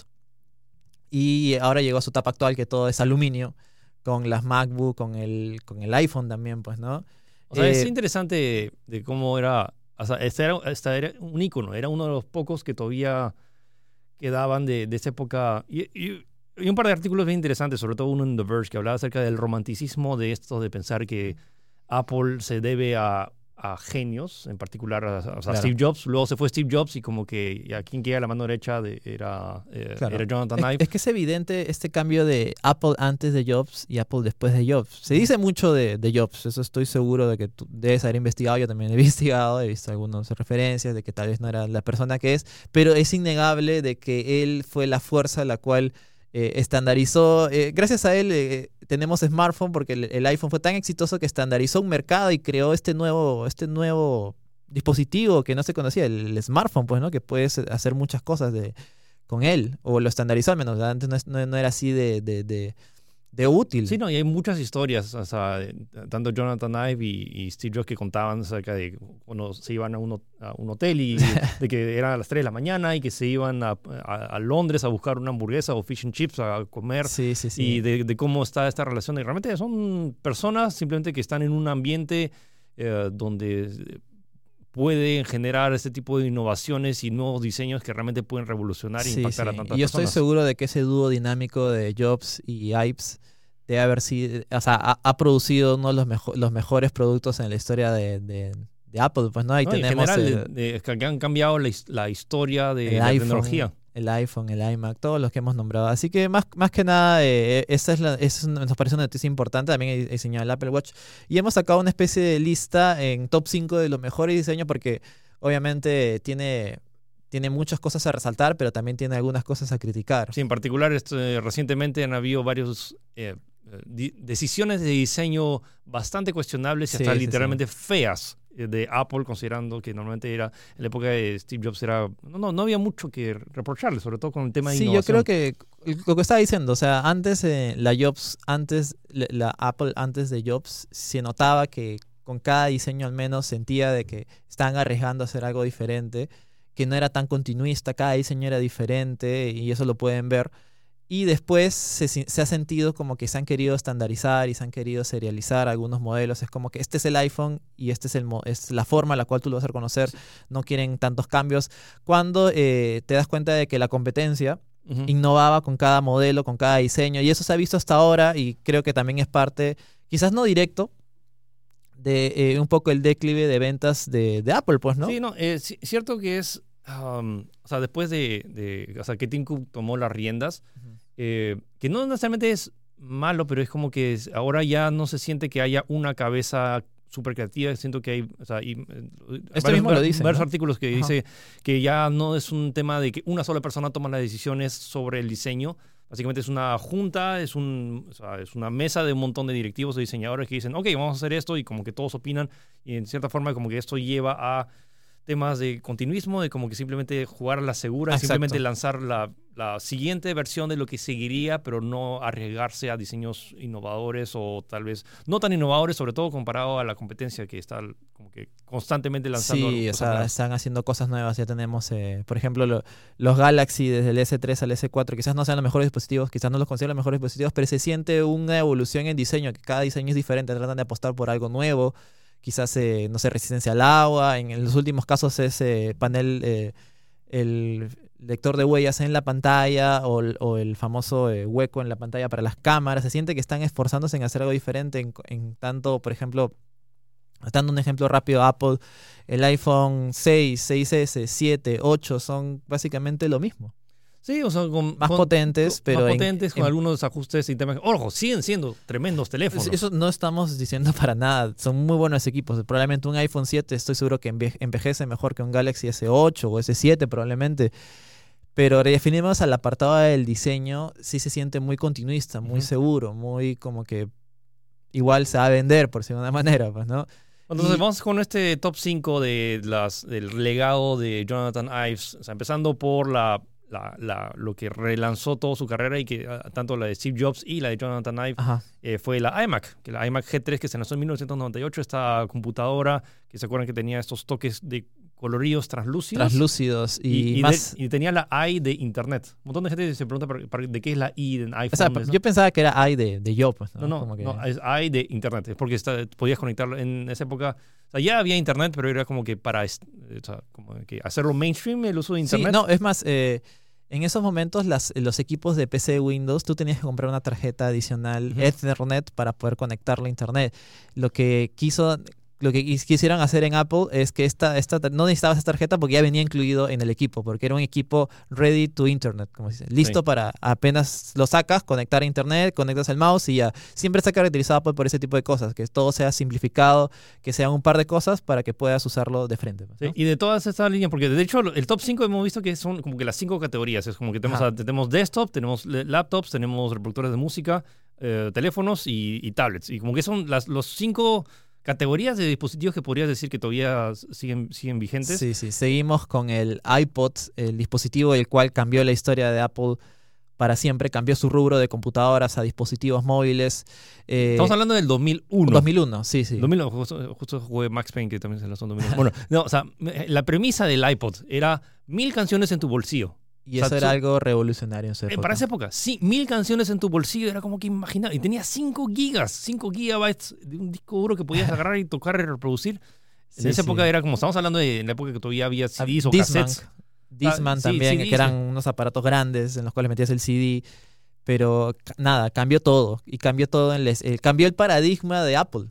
B: Y ahora llegó a su etapa actual que todo es aluminio con las MacBook, con el, con el iPhone también, pues, ¿no?
A: O sea, es
B: Eh,
A: interesante de cómo era, o sea, este era, este era un ícono, era uno de los pocos que todavía quedaban de, de esa época. Y, y- y un par de artículos bien interesantes, sobre todo uno en The Verge, que hablaba acerca del romanticismo de esto de pensar que Apple se debe a, a genios, en particular a, o sea,
B: Claro.
A: Steve Jobs. Luego se fue Steve Jobs y como que a quien queda la mano derecha de- era, eh,
B: Claro.
A: era Jonathan
B: Es,
A: Ive.
B: es que es evidente este cambio de Apple antes de Jobs y Apple después de Jobs. Se dice mucho de, de Jobs, eso estoy seguro de que tú debes haber investigado, yo también he investigado, he visto algunas referencias de que tal vez no era la persona que es, pero es innegable de que él fue la fuerza la cual eh, estandarizó, eh, gracias a él eh, tenemos smartphone porque el, iPhone fue tan exitoso que estandarizó un mercado y creó este nuevo, este nuevo dispositivo que no se conocía, el, smartphone, pues, ¿no? Que puedes hacer muchas cosas de, con él, o lo estandarizó al menos, antes no, no- no era así de, de- de útil.
A: Sí, no, y hay muchas historias, o sea, de- tanto Jonathan Ive y, y Steve Jobs que contaban acerca de cuando se iban a un, a un hotel y de que era a las 3 de la mañana y que se iban a, a- a Londres a buscar una hamburguesa o fish and chips a comer
B: sí, sí, sí.
A: y de, de cómo está esta relación. Y realmente son personas simplemente que están en un ambiente eh, donde pueden generar este tipo de innovaciones y nuevos diseños que realmente pueden revolucionar e
B: Sí,
A: impactar
B: sí.
A: a tantas
B: Y yo estoy seguro de que ese dúo dinámico de Jobs y Ives debe haber sido, o sea, ha, ha producido uno de los, mejo- los mejores productos en la historia de, de- de Apple, pues no, ahí
A: No, en
B: tenemos
A: general,
B: el,
A: de- de- que han cambiado la, his- la historia de la
B: iPhone,
A: tecnología.
B: El iPhone, el iMac, todos los que hemos nombrado. Así que más, más que nada, eh, la, esa es una- nos parece una noticia importante. También he diseñado el Apple Watch. Y hemos sacado una especie de lista en top 5 de los mejores diseños porque obviamente tiene, tiene muchas cosas a resaltar, pero también tiene algunas cosas a criticar.
A: Sí, en particular, este, recientemente han habido varios eh, eh, decisiones de diseño bastante cuestionables y
B: Sí,
A: hasta
B: sí, sí.
A: literalmente feas eh, de Apple, considerando que normalmente era en la época de Steve Jobs era no no, no había mucho que reprocharle, sobre todo con el tema de
B: Sí, yo
A: innovación.
B: creo que lo que estaba diciendo, o sea, antes eh, la Jobs, antes la Apple antes de Jobs se notaba que con cada diseño al menos sentía de que estaban arriesgando a hacer algo diferente, que no era tan continuista, cada diseño era diferente y eso lo pueden ver. Y después se, se ha sentido como que se han querido estandarizar y se han querido serializar algunos modelos. Es como que este es el iPhone y este es, el, es la forma en la cual tú lo vas a reconocer. No quieren tantos cambios. Cuando eh, te das cuenta de que la competencia
A: Ujú.
B: innovaba con cada modelo, con cada diseño, y eso se ha visto hasta ahora y creo que también es parte, quizás no directo, de eh, un poco el declive de ventas de, de Apple, pues, ¿no?
A: Sí, no, es cierto que es, um, o sea, después de, de- o sea, que Tim Cook tomó las riendas. Eh, que no necesariamente es malo, pero es como que es- ahora ya no se siente que haya una cabeza súper creativa, siento que hay, o sea, y, eh,
B: mismo lo dicen,
A: varios
B: ¿no?
A: artículos que
B: Ajá.
A: dice que ya no es un tema de que una sola persona toma las decisiones sobre el diseño, Básicamente es una junta, es, un, o sea, es una mesa de un montón de directivos o diseñadores que dicen, ok, vamos a hacer esto y como que todos opinan y en cierta forma como que esto lleva a temas de continuismo, de como que simplemente jugar a la segura,
B: Exacto.
A: simplemente lanzar la, la siguiente versión de lo que seguiría, pero no arriesgarse a diseños innovadores o tal vez no tan innovadores, sobre todo comparado a la competencia que está como que constantemente lanzando.
B: Sí, o
A: cosas
B: sea,
A: nuevas.
B: están haciendo cosas nuevas. Ya tenemos, eh, por ejemplo, lo- los Galaxy desde el S3 al S4. Quizás no sean los mejores dispositivos, quizás no los consideren los mejores dispositivos, pero se siente una evolución en diseño, que cada diseño es diferente. Tratan de apostar por algo nuevo. Quizás, eh, no sé, resistencia al agua. En, los últimos casos es eh, panel, eh, el lector de huellas en la pantalla o, el- famoso eh, hueco en la pantalla para las cámaras. Se siente que están esforzándose en hacer algo diferente. En, en tanto, por ejemplo, dando un ejemplo rápido, Apple, el iPhone 6, 6S, 7, 8 son básicamente lo mismo.
A: Sí, o sea, con,
B: Más
A: con-
B: potentes,
A: con-
B: pero
A: más
B: en-
A: potentes con
B: en-
A: algunos ajustes y temas. Ojo, siguen siendo tremendos teléfonos.
B: Eso no estamos diciendo para nada. Son muy buenos equipos. Probablemente un iPhone 7 estoy seguro que enve- envejece mejor que un Galaxy S8 o S7 probablemente. Pero definimos al apartado del diseño, sí se siente muy continuista, muy seguro, muy como que igual se va a vender, por decirlo de una manera, pues, ¿no?
A: Entonces
B: Y-
A: vamos con este top 5 de las, del legado de Jonathan Ives, o sea, empezando por la, la- la- lo que relanzó toda su carrera y que ah, tanto la de Steve Jobs y la de Jonathan
B: Ajá.
A: eh, fue la iMac, que la iMac G3 que se lanzó en 1998, esta computadora que se acuerdan que tenía estos toques de coloridos translúcidos.
B: Translúcidos y,
A: de- tenía la I de Internet. Un montón de gente se pregunta de qué es la I en iPhone.
B: O sea,
A: ¿no?
B: yo pensaba que era I de, de yo, pues, ¿no?
A: No, no,
B: Como que-
A: no, es hay de internet, es porque está- podías conectarlo en esa época. O sea, ya había internet, pero era como que para est- o sea, como que hacerlo mainstream el uso de
B: Sí,
A: internet.
B: no, es más, eh, en esos momentos las, los equipos de PC de Windows, tú tenías que comprar una tarjeta adicional. Ethernet para poder conectarlo a Internet. Lo que quiso... Lo que quis- quisieron hacer en Apple es que esta, esta, no necesitabas esta tarjeta porque ya venía incluido en el equipo, porque era un equipo ready to Internet, como se dice, listo
A: Sí.
B: para apenas lo sacas, conectar a Internet, conectas el mouse y ya. Siempre ha caracterizado Apple por ese tipo de cosas, que todo sea simplificado, que sean un par de cosas para que puedas usarlo de frente. pues.
A: Y de todas estas líneas, porque de hecho el top 5 hemos visto que son como que las cinco categorías. Es como que tenemos, a- tenemos desktop, tenemos laptops, tenemos reproductores de música, eh, teléfonos y, y tablets. Y como que son las los cinco categorías de dispositivos que podrías decir que todavía siguen, siguen vigentes.
B: Sí, sí. Seguimos con el iPod, el dispositivo el cual cambió la historia de Apple para siempre. Cambió su rubro de computadoras a dispositivos móviles. Eh,
A: Estamos hablando del 2001.
B: 2001, sí, sí.
A: 2001, justo, justo jugué Max Payne, que también se lanzó en 2001. bueno, no, o sea, la premisa del iPod era mil canciones en tu bolsillo.
B: Y eso era algo revolucionario en su
A: Eh,
B: época.
A: para esa época, sí, mil canciones en tu bolsillo era como que imaginar. Y tenía 5 gigas, 5 gigabytes de un disco duro que podías agarrar y tocar y reproducir. En
B: Sí,
A: esa
B: sí.
A: época era como, estamos hablando de en la época que todavía había
B: Ah,
A: CDs o
B: Discman,
A: cassettes.
B: Discman
A: Ah, sí,
B: también,
A: CDs,
B: que eran unos aparatos grandes en los cuales metías el CD. Pero nada, cambió todo. Y cambió todo en les- eh, cambió el paradigma de Apple.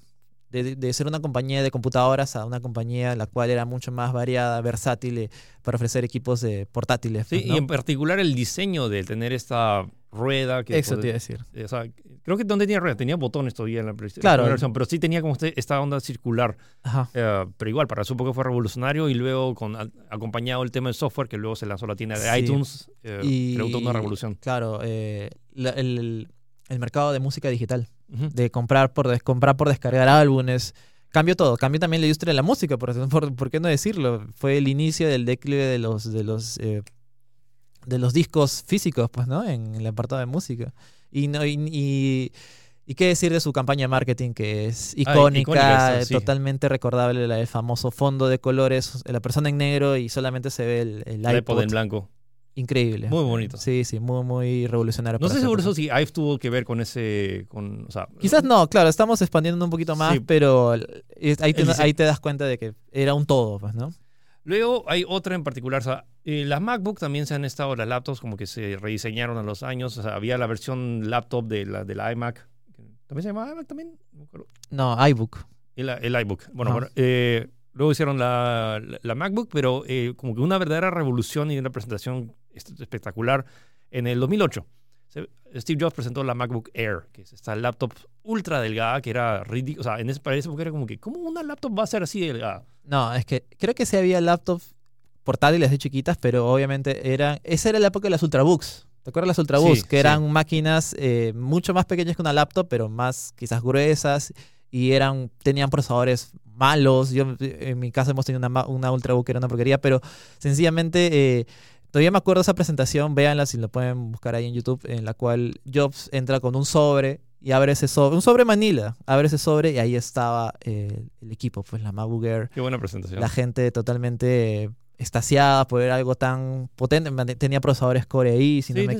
B: De, de- ser una compañía de computadoras a una compañía la cual era mucho más variada, versátil eh, para ofrecer equipos de portátiles.
A: Sí,
B: pues, ¿no?
A: y en particular el diseño de tener esta rueda que...
B: Eso te iba a decir.
A: o sea, creo que no tenía rueda, tenía botones todavía en la, pre-
B: Claro.
A: versión, pero sí tenía como este- esta onda circular.
B: Ajá.
A: Eh, pero igual, para su época fue revolucionario y luego con a- acompañado el tema del software, que luego se lanzó la tienda de
B: Sí.
A: iTunes, eh,
B: Y-
A: creó toda una revolución.
B: Claro, eh, la- el- el mercado de música digital, De comprar por, comprar por descargar álbumes. Cambió todo, cambió también la industria de la música, por, por, por qué no decirlo. Fue el inicio del declive de los, de los, eh, de los discos físicos, pues, ¿no? En el apartado de música. Y, no, y, y, y qué decir de su campaña de marketing, que es icónica,
A: icónica esa, sí.
B: totalmente recordable, la del famoso fondo de colores, la persona en negro y solamente se ve el, el
A: iPod
B: iPod.
A: en blanco.
B: Increíble.
A: Muy bonito.
B: Sí, sí, muy, muy revolucionario.
A: No
B: esa
A: seguro eso si Ive tuvo que ver con ese. Con, o sea,
B: Quizás no, claro, estamos expandiendo un poquito más,
A: Sí.
B: pero es- ahí, te, ahí das cuenta de que era un todo, pues, ¿no?
A: Luego hay otra en particular. O sea, eh, las MacBook también se han estado, las laptops como que se rediseñaron a los años. O sea, había la versión laptop de la, de la iMac. ¿También se llamaba iMac también? No
B: iBook.
A: El, el iBook. Bueno,
B: Ajá.
A: bueno, eh, luego hicieron la, la- la MacBook, pero eh, como que una verdadera revolución y una presentación espectacular en el 2008. Se- Steve Jobs presentó la MacBook Air, que es esta laptop ultra delgada, que era ridícula. O sea, en ese, época era como que, ¿cómo una laptop va a ser así delgada?
B: No, es que creo que sí había laptops portátiles de chiquitas, pero obviamente eran. Esa era la época de las Ultrabooks. ¿Te acuerdas las Ultrabooks?
A: Sí,
B: que
A: sí.
B: eran máquinas eh, mucho más pequeñas que una laptop, pero más quizás gruesas y eran tenían procesadores malos. Yo en mi casa hemos tenido una, una Ultrabook que era una porquería, pero sencillamente eh, todavía me acuerdo esa presentación, véanla si lo pueden buscar ahí en YouTube, en la cual Jobs entra con un sobre y abre ese sobre, un sobre Manila, abre ese sobre y ahí estaba eh, el equipo, pues la MacBook Air
A: Qué buena presentación.
B: la gente totalmente eh, extasiada por ver algo tan potente. Tenía procesadores Core ahí, si
A: Sí,
B: no me
A: sí.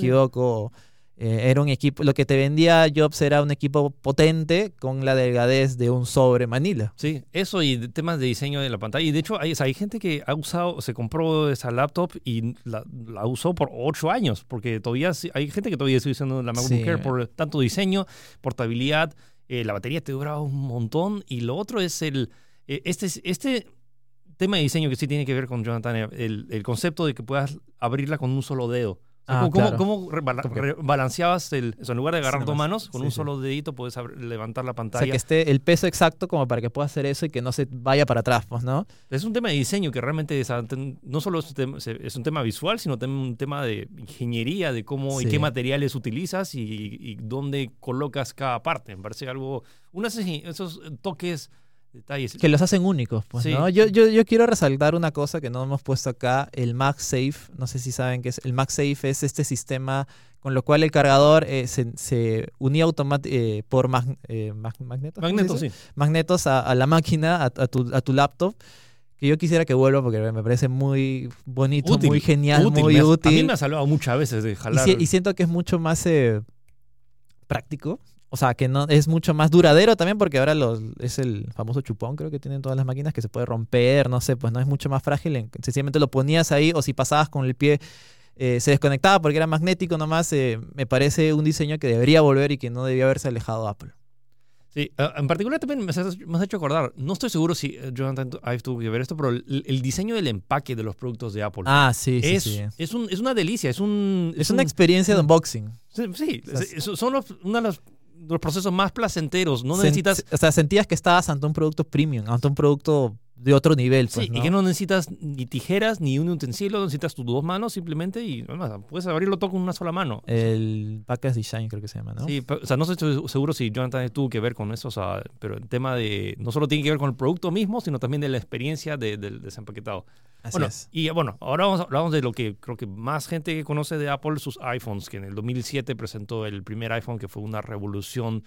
B: Eh, era un equipo, lo que te vendía Jobs era un equipo potente con la delgadez de un sobre Manila.
A: Sí, eso y temas de diseño de la pantalla. Y de hecho, hay, o sea, hay gente que ha usado, se compró esa laptop y la, la usó por ocho años, porque todavía hay gente que todavía sigue usando la MacBook
B: Sí.
A: Air por tanto diseño, portabilidad, eh, la batería te dura un montón. Y lo otro es el. eh, este, es- este tema de diseño que sí tiene que ver con Jonathan, el, el concepto de que puedas abrirla con un solo dedo. O
B: Ah,
A: ¿Cómo,
B: claro.
A: cómo rebala- re- balanceabas el. o sea, en lugar de agarrar
B: Sí,
A: dos manos, con
B: Sí,
A: un
B: sí.
A: solo dedito puedes levantar la
B: O
A: pantalla.
B: sea, que esté el peso exacto como para que pueda hacer eso y que no se vaya para atrás, pues, ¿no?
A: Es un tema de diseño que realmente es, no solo es un tema, es un tema visual, sino también un tema de ingeniería, de cómo y
B: Sí.
A: qué materiales utilizas y, y dónde colocas cada parte. Me parece algo, unos esos toques, detalles.
B: Que los hacen únicos, pues,
A: Sí.
B: ¿no? Yo, yo, yo quiero resaltar una cosa que no hemos puesto acá, el MagSafe. No sé si saben qué es. El MagSafe es este sistema con lo cual el cargador eh, se, se unía automáticamente por mag- eh, mag- magnetos. ¿cómo se
A: Magneto,
B: dice?
A: sí.
B: magnetos a, a la máquina, a, a tu, a tu laptop. Que yo quisiera que vuelva porque me parece muy bonito,
A: Útil,
B: muy genial,
A: Útil,
B: muy
A: me
B: útil.
A: A mí me ha salvado muchas veces de
B: Y,
A: jalar.
B: si- y siento que es mucho más eh, práctico. O sea, que no es mucho más duradero también porque ahora los, es el famoso chupón, creo que tienen todas las máquinas que se puede romper, no sé, pues no es mucho más frágil. en- Sencillamente lo ponías ahí o si pasabas con el pie eh, se desconectaba porque era magnético nomás. eh, me parece un diseño que debería volver y que no debía haberse alejado Apple.
A: Sí, en particular también me has, me has hecho acordar, no estoy seguro si eh, Jonathan Ive tuvo que ver esto, pero el, el diseño del empaque de los productos de Apple
B: Ah, sí, sí,
A: es,
B: sí.
A: es, un- es una delicia, es un...
B: Es
A: un-
B: una experiencia de unboxing.
A: Sí, sí,
B: O sea,
A: es- son los, uno de de los procesos más placenteros. No necesitas...
B: O sea, sentías que estabas ante un producto premium, ante un producto de otro nivel. Pues,
A: sí,
B: ¿no?
A: y que no necesitas ni tijeras ni un utensilio, necesitas tus dos manos simplemente y puedes abrirlo todo con una sola mano.
B: El Package Design creo que se llama, ¿no?
A: Sí, pero, o sea, no estoy seguro si Jonathan tuvo que ver con eso, o sea, pero el tema de no solo tiene que ver con el producto mismo, sino también de la experiencia de- del desempaquetado.
B: Así
A: bueno,
B: es.
A: y bueno, ahora vamos, hablamos de lo que creo que más gente conoce de Apple, sus iPhones, que en el 2007 presentó el primer iPhone que fue una revolución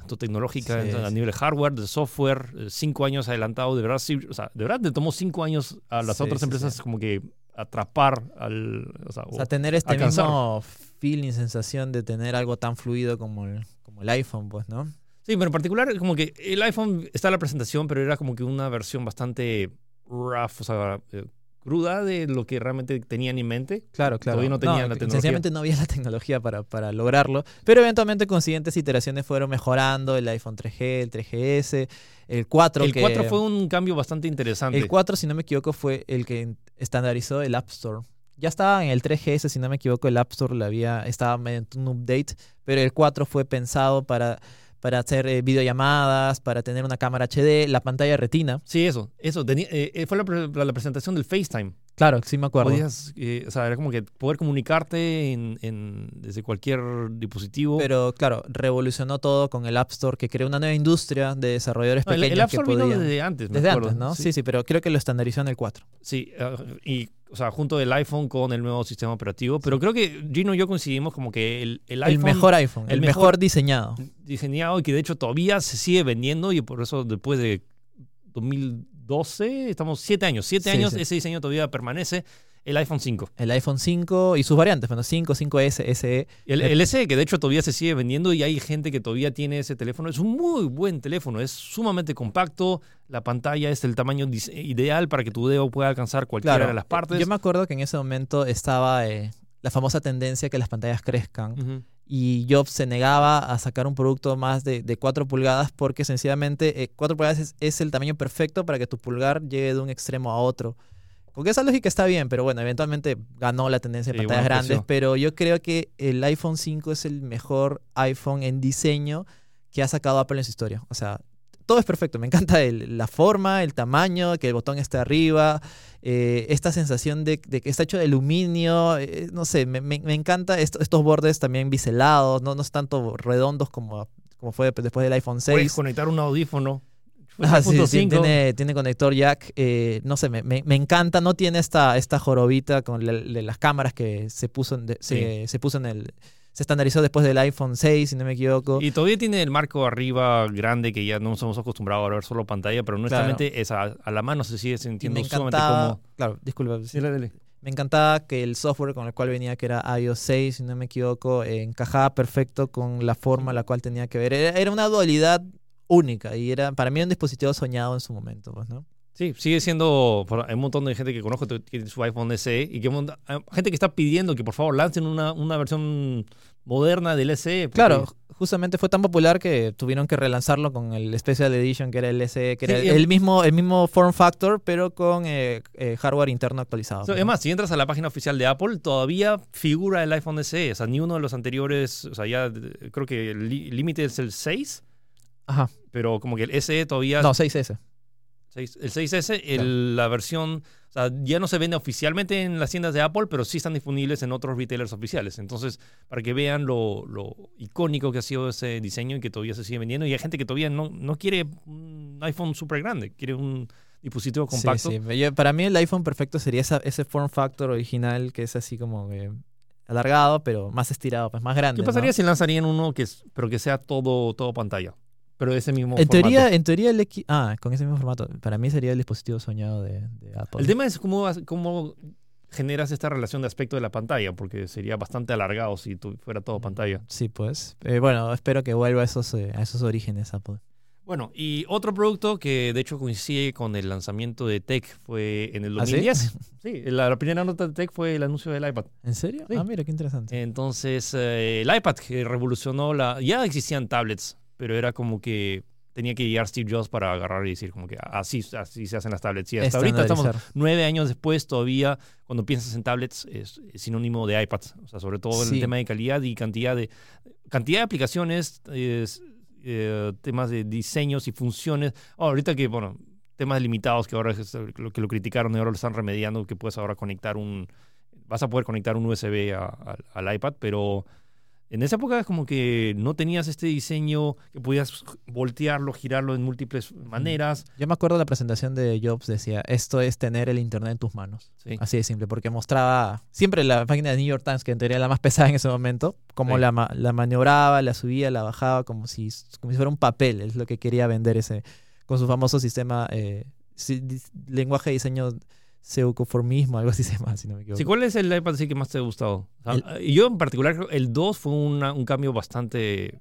A: tanto tecnológica
B: Sí,
A: a nivel de hardware, de software, eh, cinco años adelantado, de verdad, sí, o sea, de verdad le tomó cinco años a las
B: Sí,
A: otras empresas como que atrapar al, o sea,
B: O sea,
A: o-
B: tener este
A: alcanzar.
B: mismo feeling, sensación de tener algo tan fluido como el, como el iPhone, pues, ¿no?
A: Sí, pero en particular, como que el iPhone está en la presentación, pero era como que una versión bastante rough, o sea, eh, cruda de lo que realmente tenían en mente.
B: Claro, claro.
A: Todavía no tenían la tecnología.
B: Sencillamente no había la tecnología para, para lograrlo. Pero eventualmente con siguientes iteraciones fueron mejorando. El iPhone 3G, el 3GS, el 4.
A: el
B: que,
A: 4 fue un cambio bastante interesante.
B: El 4, si no me equivoco, fue el que estandarizó el App Store. Ya estaba en el 3GS, si no me equivoco, el App Store había, estaba mediante un update, pero el 4 fue pensado para para hacer eh, videollamadas, para tener una cámara HD, la pantalla retina.
A: Sí, eso. Eso. Tenía- eh, eh, fue la, la presentación del FaceTime.
B: Claro, sí me acuerdo.
A: Podías, eh, o sea, era como que poder comunicarte en, en- desde cualquier dispositivo.
B: Pero claro, revolucionó todo con el App Store, que creó una nueva industria de desarrolladores
A: No, el,
B: pequeños
A: el App
B: que
A: Store vino
B: podían-
A: desde antes, me
B: desde
A: acuerdo.
B: antes, ¿no? Sí. sí, pero creo que lo estandarizó en el 4.
A: Sí, ah, y, o sea, junto del iPhone con el nuevo sistema operativo. Pero creo que Gino y yo coincidimos como que el, el
B: El,
A: iPhone
B: mejor iPhone, el,
A: el
B: mejor,
A: mejor-
B: diseñado.
A: diseñado y que de hecho todavía se sigue vendiendo y por eso después de 2012, estamos siete años, siete
B: Sí,
A: años,
B: sí.
A: ese diseño todavía permanece, el iPhone 5.
B: El iPhone 5 y sus variantes, bueno, 5, 5S, SE.
A: El,
B: Eh,
A: el SE, que de hecho todavía se sigue vendiendo y hay gente que todavía tiene ese teléfono. Es un muy buen teléfono, es sumamente compacto, la pantalla es el tamaño ideal para que tu dedo pueda alcanzar cualquiera
B: Claro,
A: de las partes.
B: Yo me acuerdo que en ese momento estaba eh, la famosa tendencia que las pantallas crezcan. Y Jobs se negaba a sacar un producto más de, de 4 pulgadas porque sencillamente eh, 4 pulgadas es, es el tamaño perfecto para que tu pulgar llegue de un extremo a otro. Con esa lógica está bien, pero bueno, eventualmente ganó la tendencia de
A: Sí,
B: pantallas grandes, pero yo creo que el iPhone 5 es el mejor iPhone en diseño que ha sacado Apple en su historia. O sea, todo es perfecto. Me encanta el- la forma, el tamaño, que el botón esté arriba, eh, esta sensación de, de que está hecho de aluminio. eh, no sé, me, me- me encanta esto- estos bordes también biselados, no, no es tanto redondos como, como fue después del iPhone 6.
A: Puedes conectar un audífono.
B: Ah, sí,
A: 3.5.
B: sí, tiene, tiene conector jack. eh, no sé, me, me- me encanta. No tiene esta, esta jorobita con la- de las cámaras que se puso, en de- se, se puso en el. Se estandarizó después del iPhone 6, si no me equivoco.
A: Y todavía tiene el marco arriba grande que ya no nos hemos acostumbrado a ver solo pantalla, pero honestamente es a, a la mano se sigue sintiendo
B: me
A: sumamente
B: encantaba.
A: cómodo.
B: Claro, disculpa. Me encantaba que el software con el cual venía, que era iOS 6, si no me equivoco, eh, encajaba perfecto con la forma la cual tenía que ver. Era, era una dualidad única y era para mí un dispositivo soñado en su momento, pues, ¿no?
A: Sí, sigue siendo. Hay un montón de gente que conozco que tiene su iPhone SE y que hay gente que está pidiendo que por favor lancen una, una versión moderna del SE. porque-
B: Claro, justamente fue tan popular que tuvieron que relanzarlo con el Special Edition, que era el SE, que
A: Sí,
B: era el mismo, el mismo form factor, pero con eh, eh, hardware interno actualizado.
A: So,
B: pues, ¿no?
A: además, si entras a la página oficial de Apple, todavía figura el iPhone SE. O sea, ni uno de los anteriores. O sea, ya creo que el límite es el 6,
B: Ajá.
A: pero como que el SE todavía.
B: No, 6S.
A: Seis- el 6S, el- la versión, o sea, ya no se vende oficialmente en las tiendas de Apple, pero sí están disponibles en otros retailers oficiales. Entonces, para que vean lo, lo icónico que ha sido ese diseño y que todavía se sigue vendiendo. Y hay gente que todavía no, no quiere un iPhone súper grande, quiere un dispositivo compacto.
B: Sí, sí. Yo- para mí el iPhone perfecto sería esa- ese form factor original que es así como que alargado, pero más estirado, pues más grande.
A: ¿Qué pasaría
B: ¿no?
A: si lanzarían uno que es, pero que sea todo, todo pantalla? Pero ese mismo
B: En
A: formato.
B: teoría, en teoría el X... Ah, con ese mismo formato. Para mí sería el dispositivo soñado de, de Apple.
A: El tema es cómo, cómo generas esta relación de aspecto de la pantalla, porque sería bastante alargado si tu- fuera todo pantalla.
B: Sí, pues. Eh, bueno, espero que vuelva a esos, eh, a esos orígenes Apple.
A: Bueno, y otro producto que de hecho coincide con el lanzamiento de Tech fue en el
B: ¿Ah, sí?
A: 2010. sí, la, la primera nota de Tech fue el anuncio del iPad.
B: ¿En serio?
A: Sí.
B: Ah, mira, qué interesante.
A: Entonces, eh, el iPad que revolucionó la... Ya existían tablets, pero era como que tenía que llegar Steve Jobs para agarrar y decir como que así, así se hacen las tablets. Y hasta ahorita estamos nueve años después todavía, cuando piensas en tablets, es, es sinónimo de iPads. O sea, sobre todo en
B: Sí.
A: el tema de calidad y cantidad de, cantidad de aplicaciones, es, eh, temas de diseños y funciones. Oh, ahorita que, bueno, temas limitados que ahora es lo que lo criticaron y ahora lo están remediando, que puedes ahora conectar un... Vas a poder conectar un USB a- a- al iPad, pero en esa época es como que no tenías este diseño que podías voltearlo, girarlo en múltiples maneras.
B: Yo me acuerdo de la presentación de Jobs, decía, esto es tener el Internet en tus manos.
A: Sí.
B: Así de simple, porque mostraba siempre la página de New York Times, que en teoría era la más pesada en ese momento, cómo
A: Sí.
B: la, la maniobraba, la subía, la bajaba, como si, como si fuera un papel, es lo que quería vender ese, con su famoso sistema, eh, si- lenguaje de diseño pseudoconformismo, algo así se llama, si no me equivoco.
A: Sí, ¿cuál es el iPad sí que más te ha gustado? O sea, y yo en particular, creo que el 2 fue una- un cambio bastante...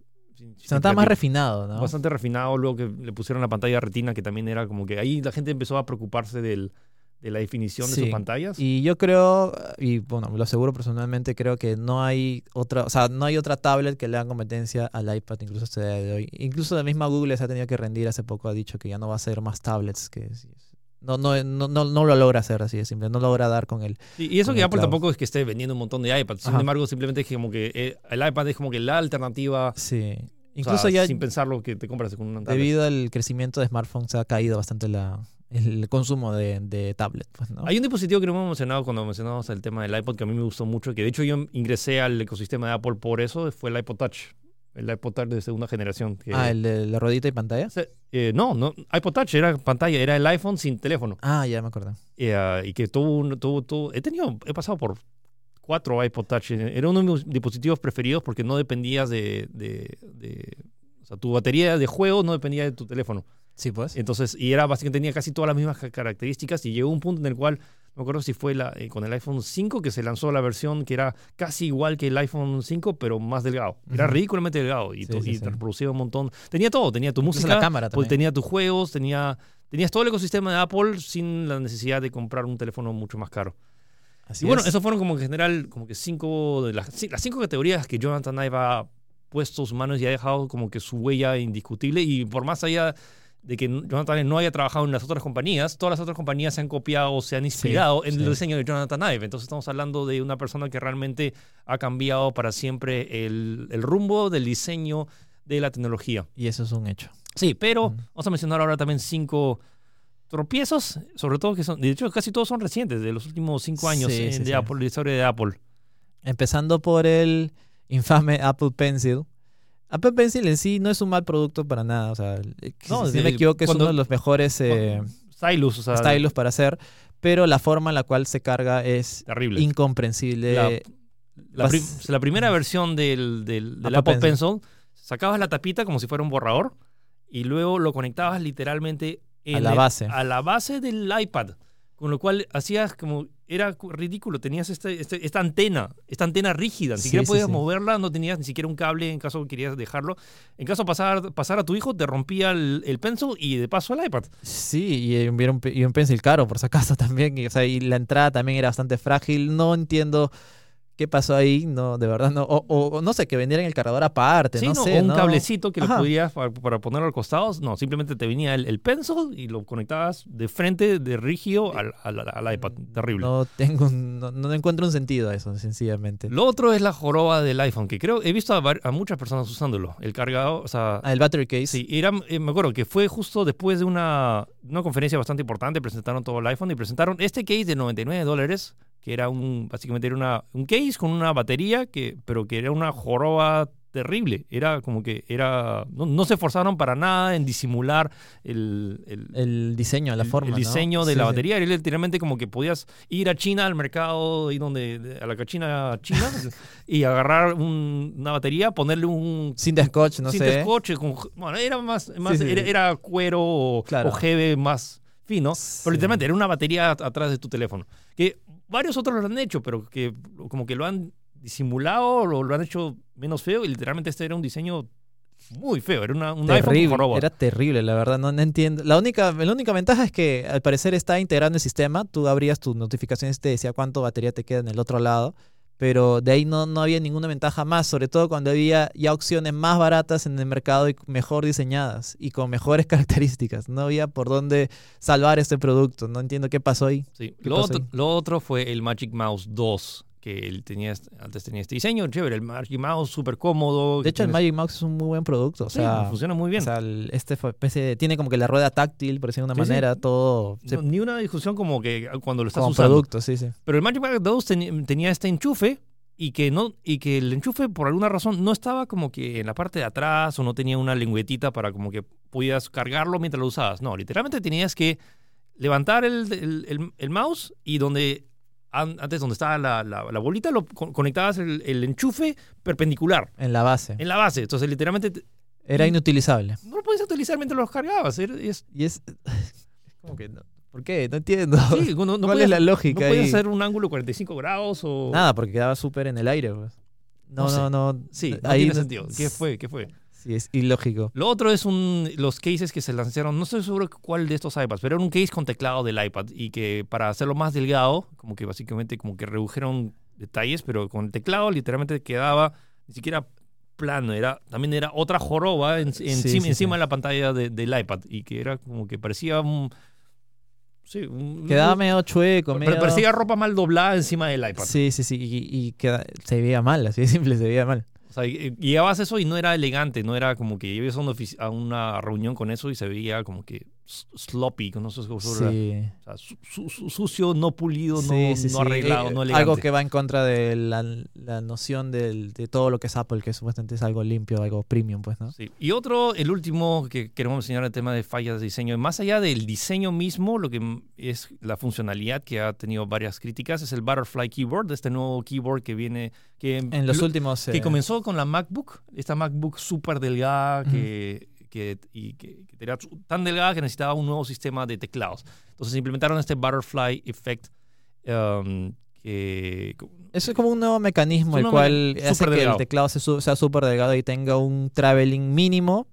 B: Se notaba más refinado, ¿no?
A: Bastante refinado, luego que le pusieron la pantalla retina, que también era como que ahí la gente empezó a preocuparse del, de la definición de sus pantallas.
B: Y yo creo, y bueno, lo aseguro personalmente, creo que no hay otra, o sea, no hay otra tablet que le haga competencia al iPad, incluso hasta el día de hoy. Incluso la misma Google se ha tenido que rendir hace poco, ha dicho que ya no va a hacer más tablets, que no, no, no, no, no lo logra hacer así de simple, no logra dar con él.
A: Y, y eso que Apple tampoco es que esté vendiendo un montón de iPads. Sin
B: Ajá.
A: embargo, simplemente es que como que eh, el iPad es como que la alternativa
B: Sí. Incluso
A: sea,
B: ya
A: sin pensarlo que te compras con una tablet.
B: debido al crecimiento de smartphones ha caído bastante la, el consumo de, de tablet. Pues, ¿no?
A: Hay un dispositivo que no hemos mencionado cuando mencionamos el tema del iPod que a mí me gustó mucho, que de hecho yo ingresé al ecosistema de Apple por eso, fue el iPod Touch. El iPod Touch de segunda generación. que-
B: Ah, el de la ruedita y pantalla.
A: Eh, no, no, iPod Touch era pantalla, era el iPhone sin teléfono.
B: Ah, ya me acuerdo.
A: Eh, ah, y que tuvo, un- tuvo, tuvo- he tenido, he pasado por cuatro iPod Touch. Era uno de mis dispositivos preferidos porque no dependías de, de- de- o sea, tu batería de juego no dependía de tu teléfono.
B: Sí, pues.
A: Entonces, y era básicamente tenía casi todas las mismas ca- características y llegó un punto en el cual, no me acuerdo si fue la, eh, con el iPhone 5 que se lanzó la versión que era casi igual que el iPhone 5, pero más delgado. Era ridículamente delgado y,
B: Sí,
A: to-
B: sí,
A: y
B: sí.
A: te reproducía un montón. Tenía todo, tenía tu música,
B: la cámara
A: pues,
B: también.
A: tenía tus juegos, tenía, tenías todo el ecosistema de Apple sin la necesidad de comprar un teléfono mucho más caro.
B: Así
A: y bueno,
B: es.
A: esos fueron como en general, como que cinco de las, las cinco categorías que Jonathan Ive ha puesto sus manos y ha dejado como que su huella indiscutible. Y por más allá de que Jonathan Ive no haya trabajado en las otras compañías, todas las otras compañías se han copiado o se han inspirado en
B: sí.
A: el diseño de Jonathan Ive. Entonces estamos hablando de una persona que realmente ha cambiado para siempre el, el rumbo del diseño de la tecnología.
B: Y eso es un hecho.
A: Sí, pero vamos a mencionar ahora también cinco tropiezos, sobre todo que son, de hecho casi todos son recientes, de los últimos cinco años
B: Sí, sí,
A: de
B: sí.
A: Apple, de la historia de Apple.
B: Empezando por el infame Apple Pencil. Apple Pencil en sí no es un mal producto para nada. O sea, eh,
A: No,
B: si me equivoco, es uno de los mejores eh,
A: Stylus, o sea,
B: stylus para hacer. Pero la forma en la cual se carga es
A: terrible.
B: incomprensible.
A: La- La,
B: Vas-
A: prim- la primera versión del, del, del
B: Apple
A: Apple Pencil, sacabas la tapita como si fuera un borrador y luego lo conectabas literalmente en
B: A la
A: el-
B: base.
A: a la base del iPad. Con lo cual hacías como. Era cu- ridículo. Tenías este, este- esta antena, esta antena rígida. Ni
B: Sí,
A: siquiera
B: sí,
A: podías
B: sí.
A: moverla, no tenías ni siquiera un cable en caso que querías dejarlo. En caso de pasar, pasar a tu hijo, te rompía el, el pencil y de paso el iPad.
B: Sí, y un, y un pencil caro, por si acaso, también. Y, o sea, y la entrada también era bastante frágil. No entiendo qué pasó ahí. No, de verdad, no. O, o- no sé, que vendieran el cargador aparte.
A: Sí,
B: no,
A: ¿no?
B: sé.
A: o un
B: ¿no?
A: cablecito que
B: Ajá.
A: lo podías para, para ponerlo al costado. No, simplemente te venía el, el pencil y lo conectabas de frente, de rígido, al, al- al iPad. Terrible.
B: No tengo no, no encuentro un sentido a eso, sencillamente.
A: Lo otro es la joroba del iPhone, que creo, he visto a muchas personas usándolo. El cargador, o sea,
B: Ah, el battery case.
A: sí, era, eh, me acuerdo que fue justo después de una, una conferencia bastante importante, presentaron todo el iPhone y presentaron este case de 99 dólares, que era un, básicamente era una, un case con una batería, que, pero que era una joroba terrible. Era como que era, no, no se esforzaron para nada en disimular el, el-
B: El diseño, la
A: el-
B: forma.
A: el
B: ¿no?
A: diseño de
B: Sí,
A: la batería. Era literalmente como que podías ir a China, al mercado, y donde, de- a la cachina china, y agarrar un- una batería, ponerle un
B: Cinta scotch, no
A: cinta
B: sé.
A: scotch con- bueno, era más, más
B: Sí,
A: era, era cuero o,
B: Claro.
A: o jeve más fino, pero literalmente era una batería at- atrás de tu teléfono. Que varios otros lo han hecho, pero que como que lo han disimulado o lo han hecho menos feo y literalmente este era un diseño muy feo, era una, un iPhone
B: Terrible,
A: joroba.
B: era terrible, la verdad, no, no entiendo. La única, la única ventaja es que al parecer está integrando el sistema, tú abrías tus notificaciones y te decía cuánto batería te queda en el otro lado, pero de ahí no, no había ninguna ventaja más, sobre todo cuando había ya opciones más baratas en el mercado y mejor diseñadas y con mejores características. No había por dónde salvar este producto, no entiendo qué pasó ahí.
A: Sí.
B: ¿Qué
A: Lo,
B: pasó
A: otro,
B: ahí?
A: lo otro fue el Magic Mouse 2, que él tenía, este- antes tenía este diseño, chévere, el Magic Mouse súper cómodo.
B: De hecho, el Magic Mouse es un muy buen producto, o
A: sí,
B: sea...
A: funciona muy bien.
B: O sea, el- este fue- especie- tiene como que la rueda táctil, por decirlo de una
A: Sí, sí.
B: manera, todo se-
A: ni una discusión como que cuando lo estás
B: como
A: usando.
B: producto, sí, sí.
A: Pero el Magic Mouse 2 teni- tenía este enchufe y que, no, y que el enchufe por alguna razón no estaba como que en la parte de atrás o no tenía una lengüetita para como que pudieras cargarlo mientras lo usabas. No, literalmente tenías que levantar el, el- el- el mouse y donde antes donde estaba la, la- la bolita lo co- conectabas el, el enchufe perpendicular
B: En la base.
A: en la base. Entonces literalmente te-
B: Era inutilizable.
A: no lo podías utilizar mientras lo cargabas. Es-
B: Y es. como que no. ¿Por qué? No entiendo.
A: sí, no, no
B: ¿Cuál
A: podías-
B: es la
A: no
B: lógica
A: podías
B: ahí?
A: hacer un ángulo 45 grados o...
B: Nada, porque quedaba súper en el aire. pues. No,
A: No sé.
B: no, no.
A: Sí, no
B: ahí
A: tiene
B: no-
A: sentido. ¿Qué fue? ¿Qué fue?
B: Sí, es ilógico.
A: Lo otro es un, los cases que se lanzaron, no estoy seguro cuál de estos iPads, pero era un case con teclado del iPad y que para hacerlo más delgado, como que básicamente como que redujeron detalles, pero con el teclado literalmente quedaba ni siquiera plano, era, también era otra joroba en-
B: Sí,
A: encima,
B: sí,
A: encima de la pantalla de- del iPad y que era como que parecía un... Sí, un-
B: Quedaba medio chueco, medio.
A: Parecía ropa mal doblada encima del iPad.
B: Sí, sí, sí. Y, y queda- se veía mal, así de simple, se veía mal.
A: Sea, llevabas eso y no era elegante, no era como que ibas a una, reunión con eso y se veía como que sloppy, cómo se
B: Sí.
A: o sea, su- su- su- sucio, no pulido, no,
B: Sí, sí,
A: no arreglado,
B: Eh,
A: no elegante.
B: Algo que va en contra de la, la noción del- de todo lo que es Apple, que supuestamente es algo limpio, algo premium, pues, ¿no?
A: Sí. Y otro, el último que queremos enseñar el tema de fallas de diseño, más allá del diseño mismo, lo que es la funcionalidad que ha tenido varias críticas, es el Butterfly Keyboard, este nuevo keyboard que viene, que,
B: En los
A: lo-
B: últimos...
A: que
B: eh,
A: comenzó con la MacBook, esta MacBook súper delgada que, que, y que, que era tan delgada que necesitaba un nuevo sistema de teclados. Entonces implementaron este Butterfly Effect um, que...
B: Eso es como un nuevo mecanismo, el cual hace que
A: delgado.
B: el teclado sea súper delgado y tenga un traveling mínimo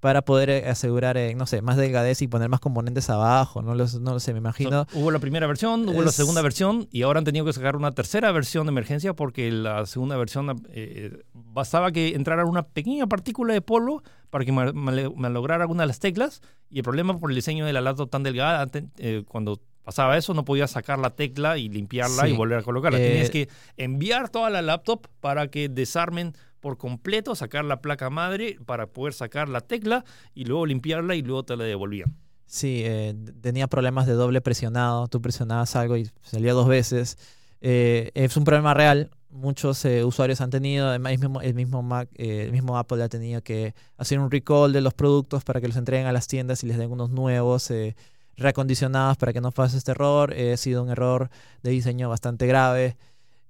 B: para poder eh, asegurar, eh, no sé, más delgadez y poner más componentes abajo. No, los- no lo sé, me imagino.
A: So, hubo la primera versión, hubo la segunda versión y ahora han tenido que sacar una tercera versión de emergencia porque la segunda versión eh, bastaba que entrara una pequeña partícula de polvo para que mal- mal- malograra alguna de las teclas y el problema por el diseño de la laptop tan delgada, antes, eh, cuando pasaba eso no podías sacar la tecla y limpiarla
B: Sí.
A: y volver a colocarla.
B: Eh,
A: Tenías que enviar toda la laptop para que desarmen por completo, sacar la placa madre para poder sacar la tecla y luego limpiarla y luego te la devolvían.
B: Sí, eh, tenía problemas de doble presionado. Tú presionabas algo y salía dos veces. Eh, es un problema real. Muchos eh, usuarios han tenido, además el mismo, Mac, eh, el mismo Apple ha tenido que hacer un recall de los productos para que los entreguen a las tiendas y les den unos nuevos eh, reacondicionados para que no pase este error. Eh, ha sido un error de diseño bastante grave.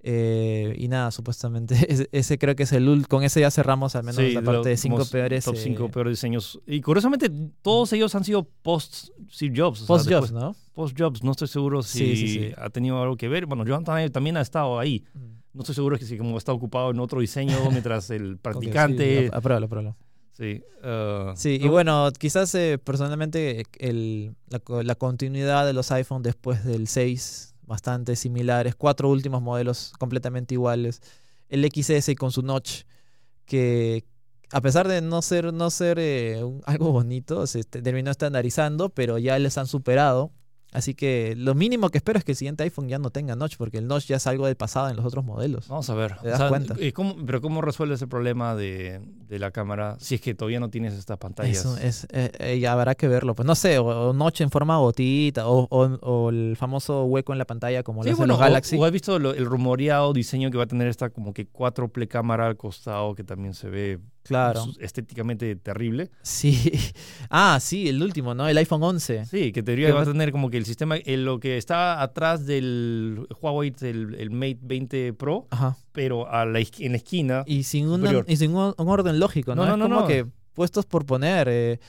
B: Eh, y nada, supuestamente ese, ese creo que es el con ese ya cerramos al menos
A: Sí,
B: la
A: lo-
B: parte de cinco peores.
A: Top
B: eh,
A: 5 peores diseños. Y curiosamente, todos ellos han sido post Steve Jobs. o sea,
B: post jobs,
A: después-
B: ¿no?
A: Post Jobs. No estoy seguro si
B: Sí, sí,
A: ha tenido algo que ver. Bueno, Joan también, ha estado ahí. No estoy seguro que si como está ocupado en otro diseño mientras el practicante.
B: sí, apruébalo, apruébalo.
A: Sí. uh,
B: Sí, y
A: no,
B: bueno, quizás eh, personalmente el, la, la continuidad de los iPhone después del 6, bastante similares, cuatro últimos modelos completamente iguales, el XS con su notch, que a pesar de no ser, no ser eh, algo bonito, se te- terminó estandarizando, pero ya les han superado. Así que lo mínimo que espero es que el siguiente iPhone ya no tenga notch, porque el notch ya es algo del pasado en los otros modelos.
A: Vamos a ver.
B: ¿Te das cuenta?
A: ¿cómo- pero ¿cómo resuelves el problema de, de la cámara si es que todavía no tienes estas pantallas?
B: Eso es, eh, eh, ya habrá que verlo. Pues no sé, o, o noche en forma gotita, o, o- o el famoso hueco en la pantalla como
A: Sí,
B: lo hacen
A: bueno,
B: los Galaxy.
A: O, has visto lo- el rumoreado diseño que va a tener esta como que cuádruple cámara al costado que también se ve
B: claro.
A: estéticamente terrible.
B: Sí. Ah, sí, el último, ¿no? El iPhone 11.
A: Sí, que teoría
B: Que
A: va a tener como que el sistema, eh, lo que está atrás del Huawei, el, el Mate 20 Pro,
B: Ajá.
A: pero a la, en la esquina.
B: Y sin, una- y sin un, un orden lógico, ¿no?
A: No, no,
B: es
A: no,
B: como
A: no.
B: que puestos por poner. eh,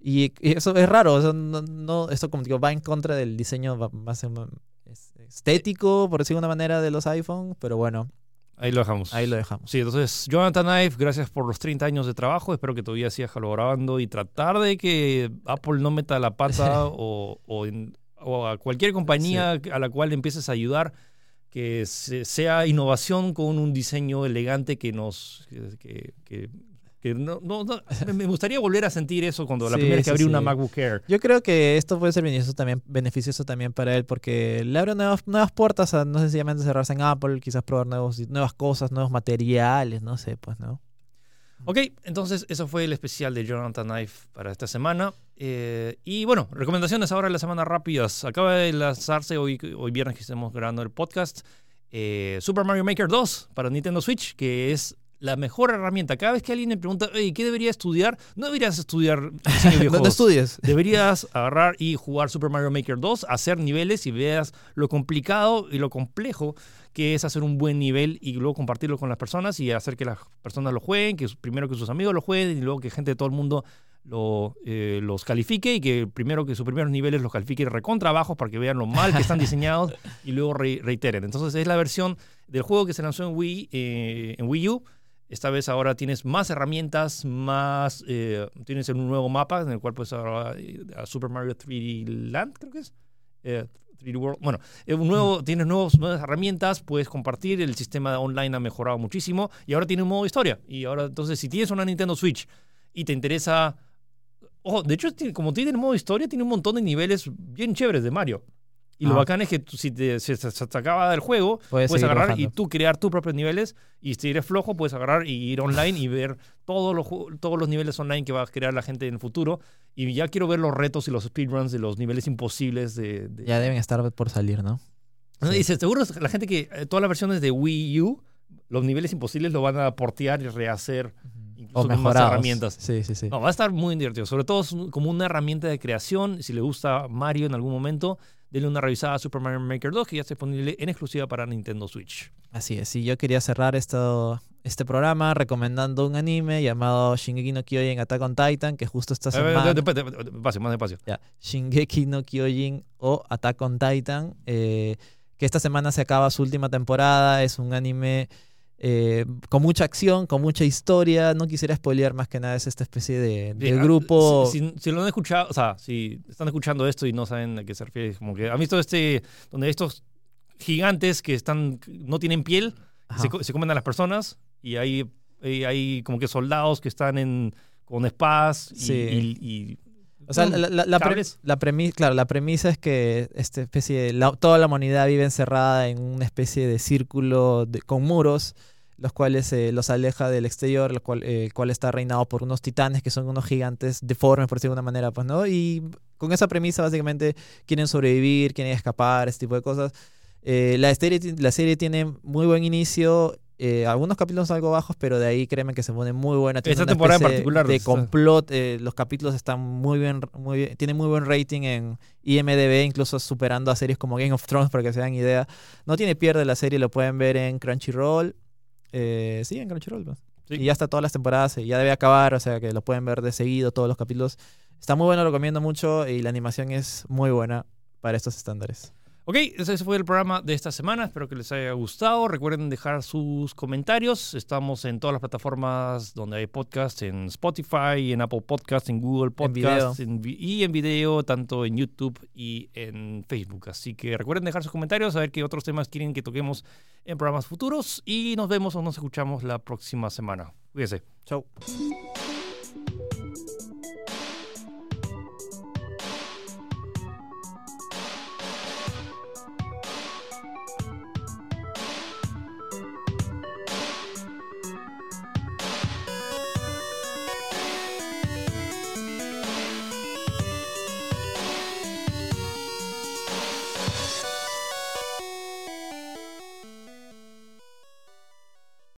B: y, y eso es raro. o sea, no, no- esto como digo, va en contra del diseño más es- estético, por decirlo de una manera, de los iPhone. Pero bueno,
A: Ahí lo dejamos.
B: ahí lo dejamos.
A: Sí, entonces, Jonathan Ive, gracias por los 30 años de trabajo. Espero que todavía sigas colaborando y tratar de que Apple no meta la pata o, o en- o a cualquier compañía a la cual empieces a ayudar, que se- sea innovación con un diseño elegante que nos... que, que- que- no, no- no- me- gustaría volver a sentir eso cuando la
B: Sí,
A: primera vez que
B: sí,
A: abrí una
B: sí.
A: MacBook Air.
B: Yo creo que esto puede ser beneficioso también, beneficioso también para él porque le abre nuevas, nuevas puertas a no sencillamente cerrarse en Apple, quizás probar nuevos, nuevas cosas, nuevos materiales, no sé, pues, ¿no?
A: Ok, entonces eso fue el especial de Jonathan Ive para esta semana. Eh, y bueno, recomendaciones ahora de la semana rápidas. Acaba de lanzarse hoy, hoy viernes que estamos grabando el podcast. eh, Super Mario Maker 2 para Nintendo Switch, que es la mejor herramienta. Cada vez que alguien me pregunta, "Oye, ¿qué debería estudiar? No deberías estudiar diseño de
B: No, estudies.
A: Deberías agarrar y jugar Super Mario Maker 2, hacer niveles y veas lo complicado y lo complejo que es hacer un buen nivel y luego compartirlo con las personas y hacer que las personas lo jueguen, que primero que sus amigos lo jueguen y luego que gente de todo el mundo lo, eh, los califique y que primero que sus primeros niveles los califique recontra abajo para que vean lo mal que están diseñados y luego re- reiteren. Entonces es la versión del juego que se lanzó en Wii, eh, en Wii U. Esta vez ahora tienes más herramientas, más eh, tienes un nuevo mapa en el cual puedes ahora eh, a Super Mario 3D Land, creo que es. Eh, 3D World. Bueno, eh, un nuevo, tienes nuevos, nuevas herramientas, puedes compartir, el sistema online ha mejorado muchísimo y ahora tiene un modo historia. Y ahora, entonces, si tienes una Nintendo Switch y te interesa... Ojo, de hecho, como tiene el modo historia, tiene un montón de niveles bien chéveres de Mario. Y lo
B: Ah.
A: bacán es que tú, si te, se, se- acaba del juego,
B: Puedes
A: agarrar
B: bajando.
A: y tú crear tus propios niveles. Y si eres flojo, puedes agarrar y ir online y ver todos los, todos los niveles online que va a crear la gente en el futuro. Y ya quiero ver los retos y los speedruns de los niveles imposibles de... de-
B: Ya deben estar por salir, ¿no?
A: ¿No?
B: Sí.
A: Dice, seguro la gente que eh, todas las versiones de Wii U, los niveles imposibles lo van a portear y rehacer.
B: O
A: con más herramientas.
B: Sí, sí, sí.
A: No, va a estar muy divertido. Sobre todo es como una herramienta de creación. Si le gusta Mario en algún momento, denle una revisada a Super Mario Maker 2, que ya está disponible en exclusiva para Nintendo Switch.
B: Así es, y yo quería cerrar esto, este programa recomendando un anime llamado Shingeki no Kyojin Attack on Titan, que justo esta semana...
A: de- de- de- de- Despacio, más despacio.
B: Ya, Shingeki no Kyojin o Attack on Titan, eh, que esta semana se acaba su última temporada, es un anime eh, con mucha acción, con mucha historia, no quisiera spoilear más que nada, es esta especie de,
A: ah,
B: grupo...
A: Si, si- si lo han escuchado, o sea, si están escuchando esto y no saben a qué se refiere, como que han visto este, donde estos gigantes que están, no tienen piel, se, co- se comen a las personas y hay, y hay como que soldados que están en, con espadas y,
B: Sí.
A: y- y-
B: O sea,
A: con
B: la, la, la, pre-
A: cables.
B: la premi- claro, la premisa es que esta especie de- toda la humanidad vive encerrada en una especie de círculo de- con muros, los cuales eh, los aleja del exterior, el cual, eh, el cual está reinado por unos titanes que son unos gigantes deformes, por decirlo de alguna manera, pues, ¿no? Y con esa premisa, básicamente, quieren sobrevivir, quieren escapar, ese tipo de cosas. Eh, la, serie, la serie tiene muy buen inicio. Eh, algunos capítulos algo bajos, pero de ahí créeme que se pone muy buena. Tiene
A: Esta temporada en particular,
B: De complot. eh, los capítulos están muy bien, muy bien. Tiene muy buen rating en IMDB, incluso superando a series como Game of Thrones, para que se den idea. No tiene pierde la serie, lo pueden ver en Crunchyroll. Eh, sí, en Crunchyroll. pues.
A: Sí.
B: Y ya está todas las temporadas, ya debe acabar, o sea que lo pueden ver de seguido, todos los capítulos. Está muy bueno, lo recomiendo mucho, y la animación es muy buena para estos estándares.
A: Ok, ese fue el programa de esta semana. Espero que les haya gustado. Recuerden dejar sus comentarios. Estamos en todas las plataformas donde hay podcast, en Spotify, en Apple Podcast, en Google Podcast en vi- y en video, tanto en YouTube y en Facebook. Así que recuerden dejar sus comentarios, a ver qué otros temas quieren que toquemos en programas futuros. Y nos vemos o nos escuchamos la próxima semana. Cuídense.
B: Chau.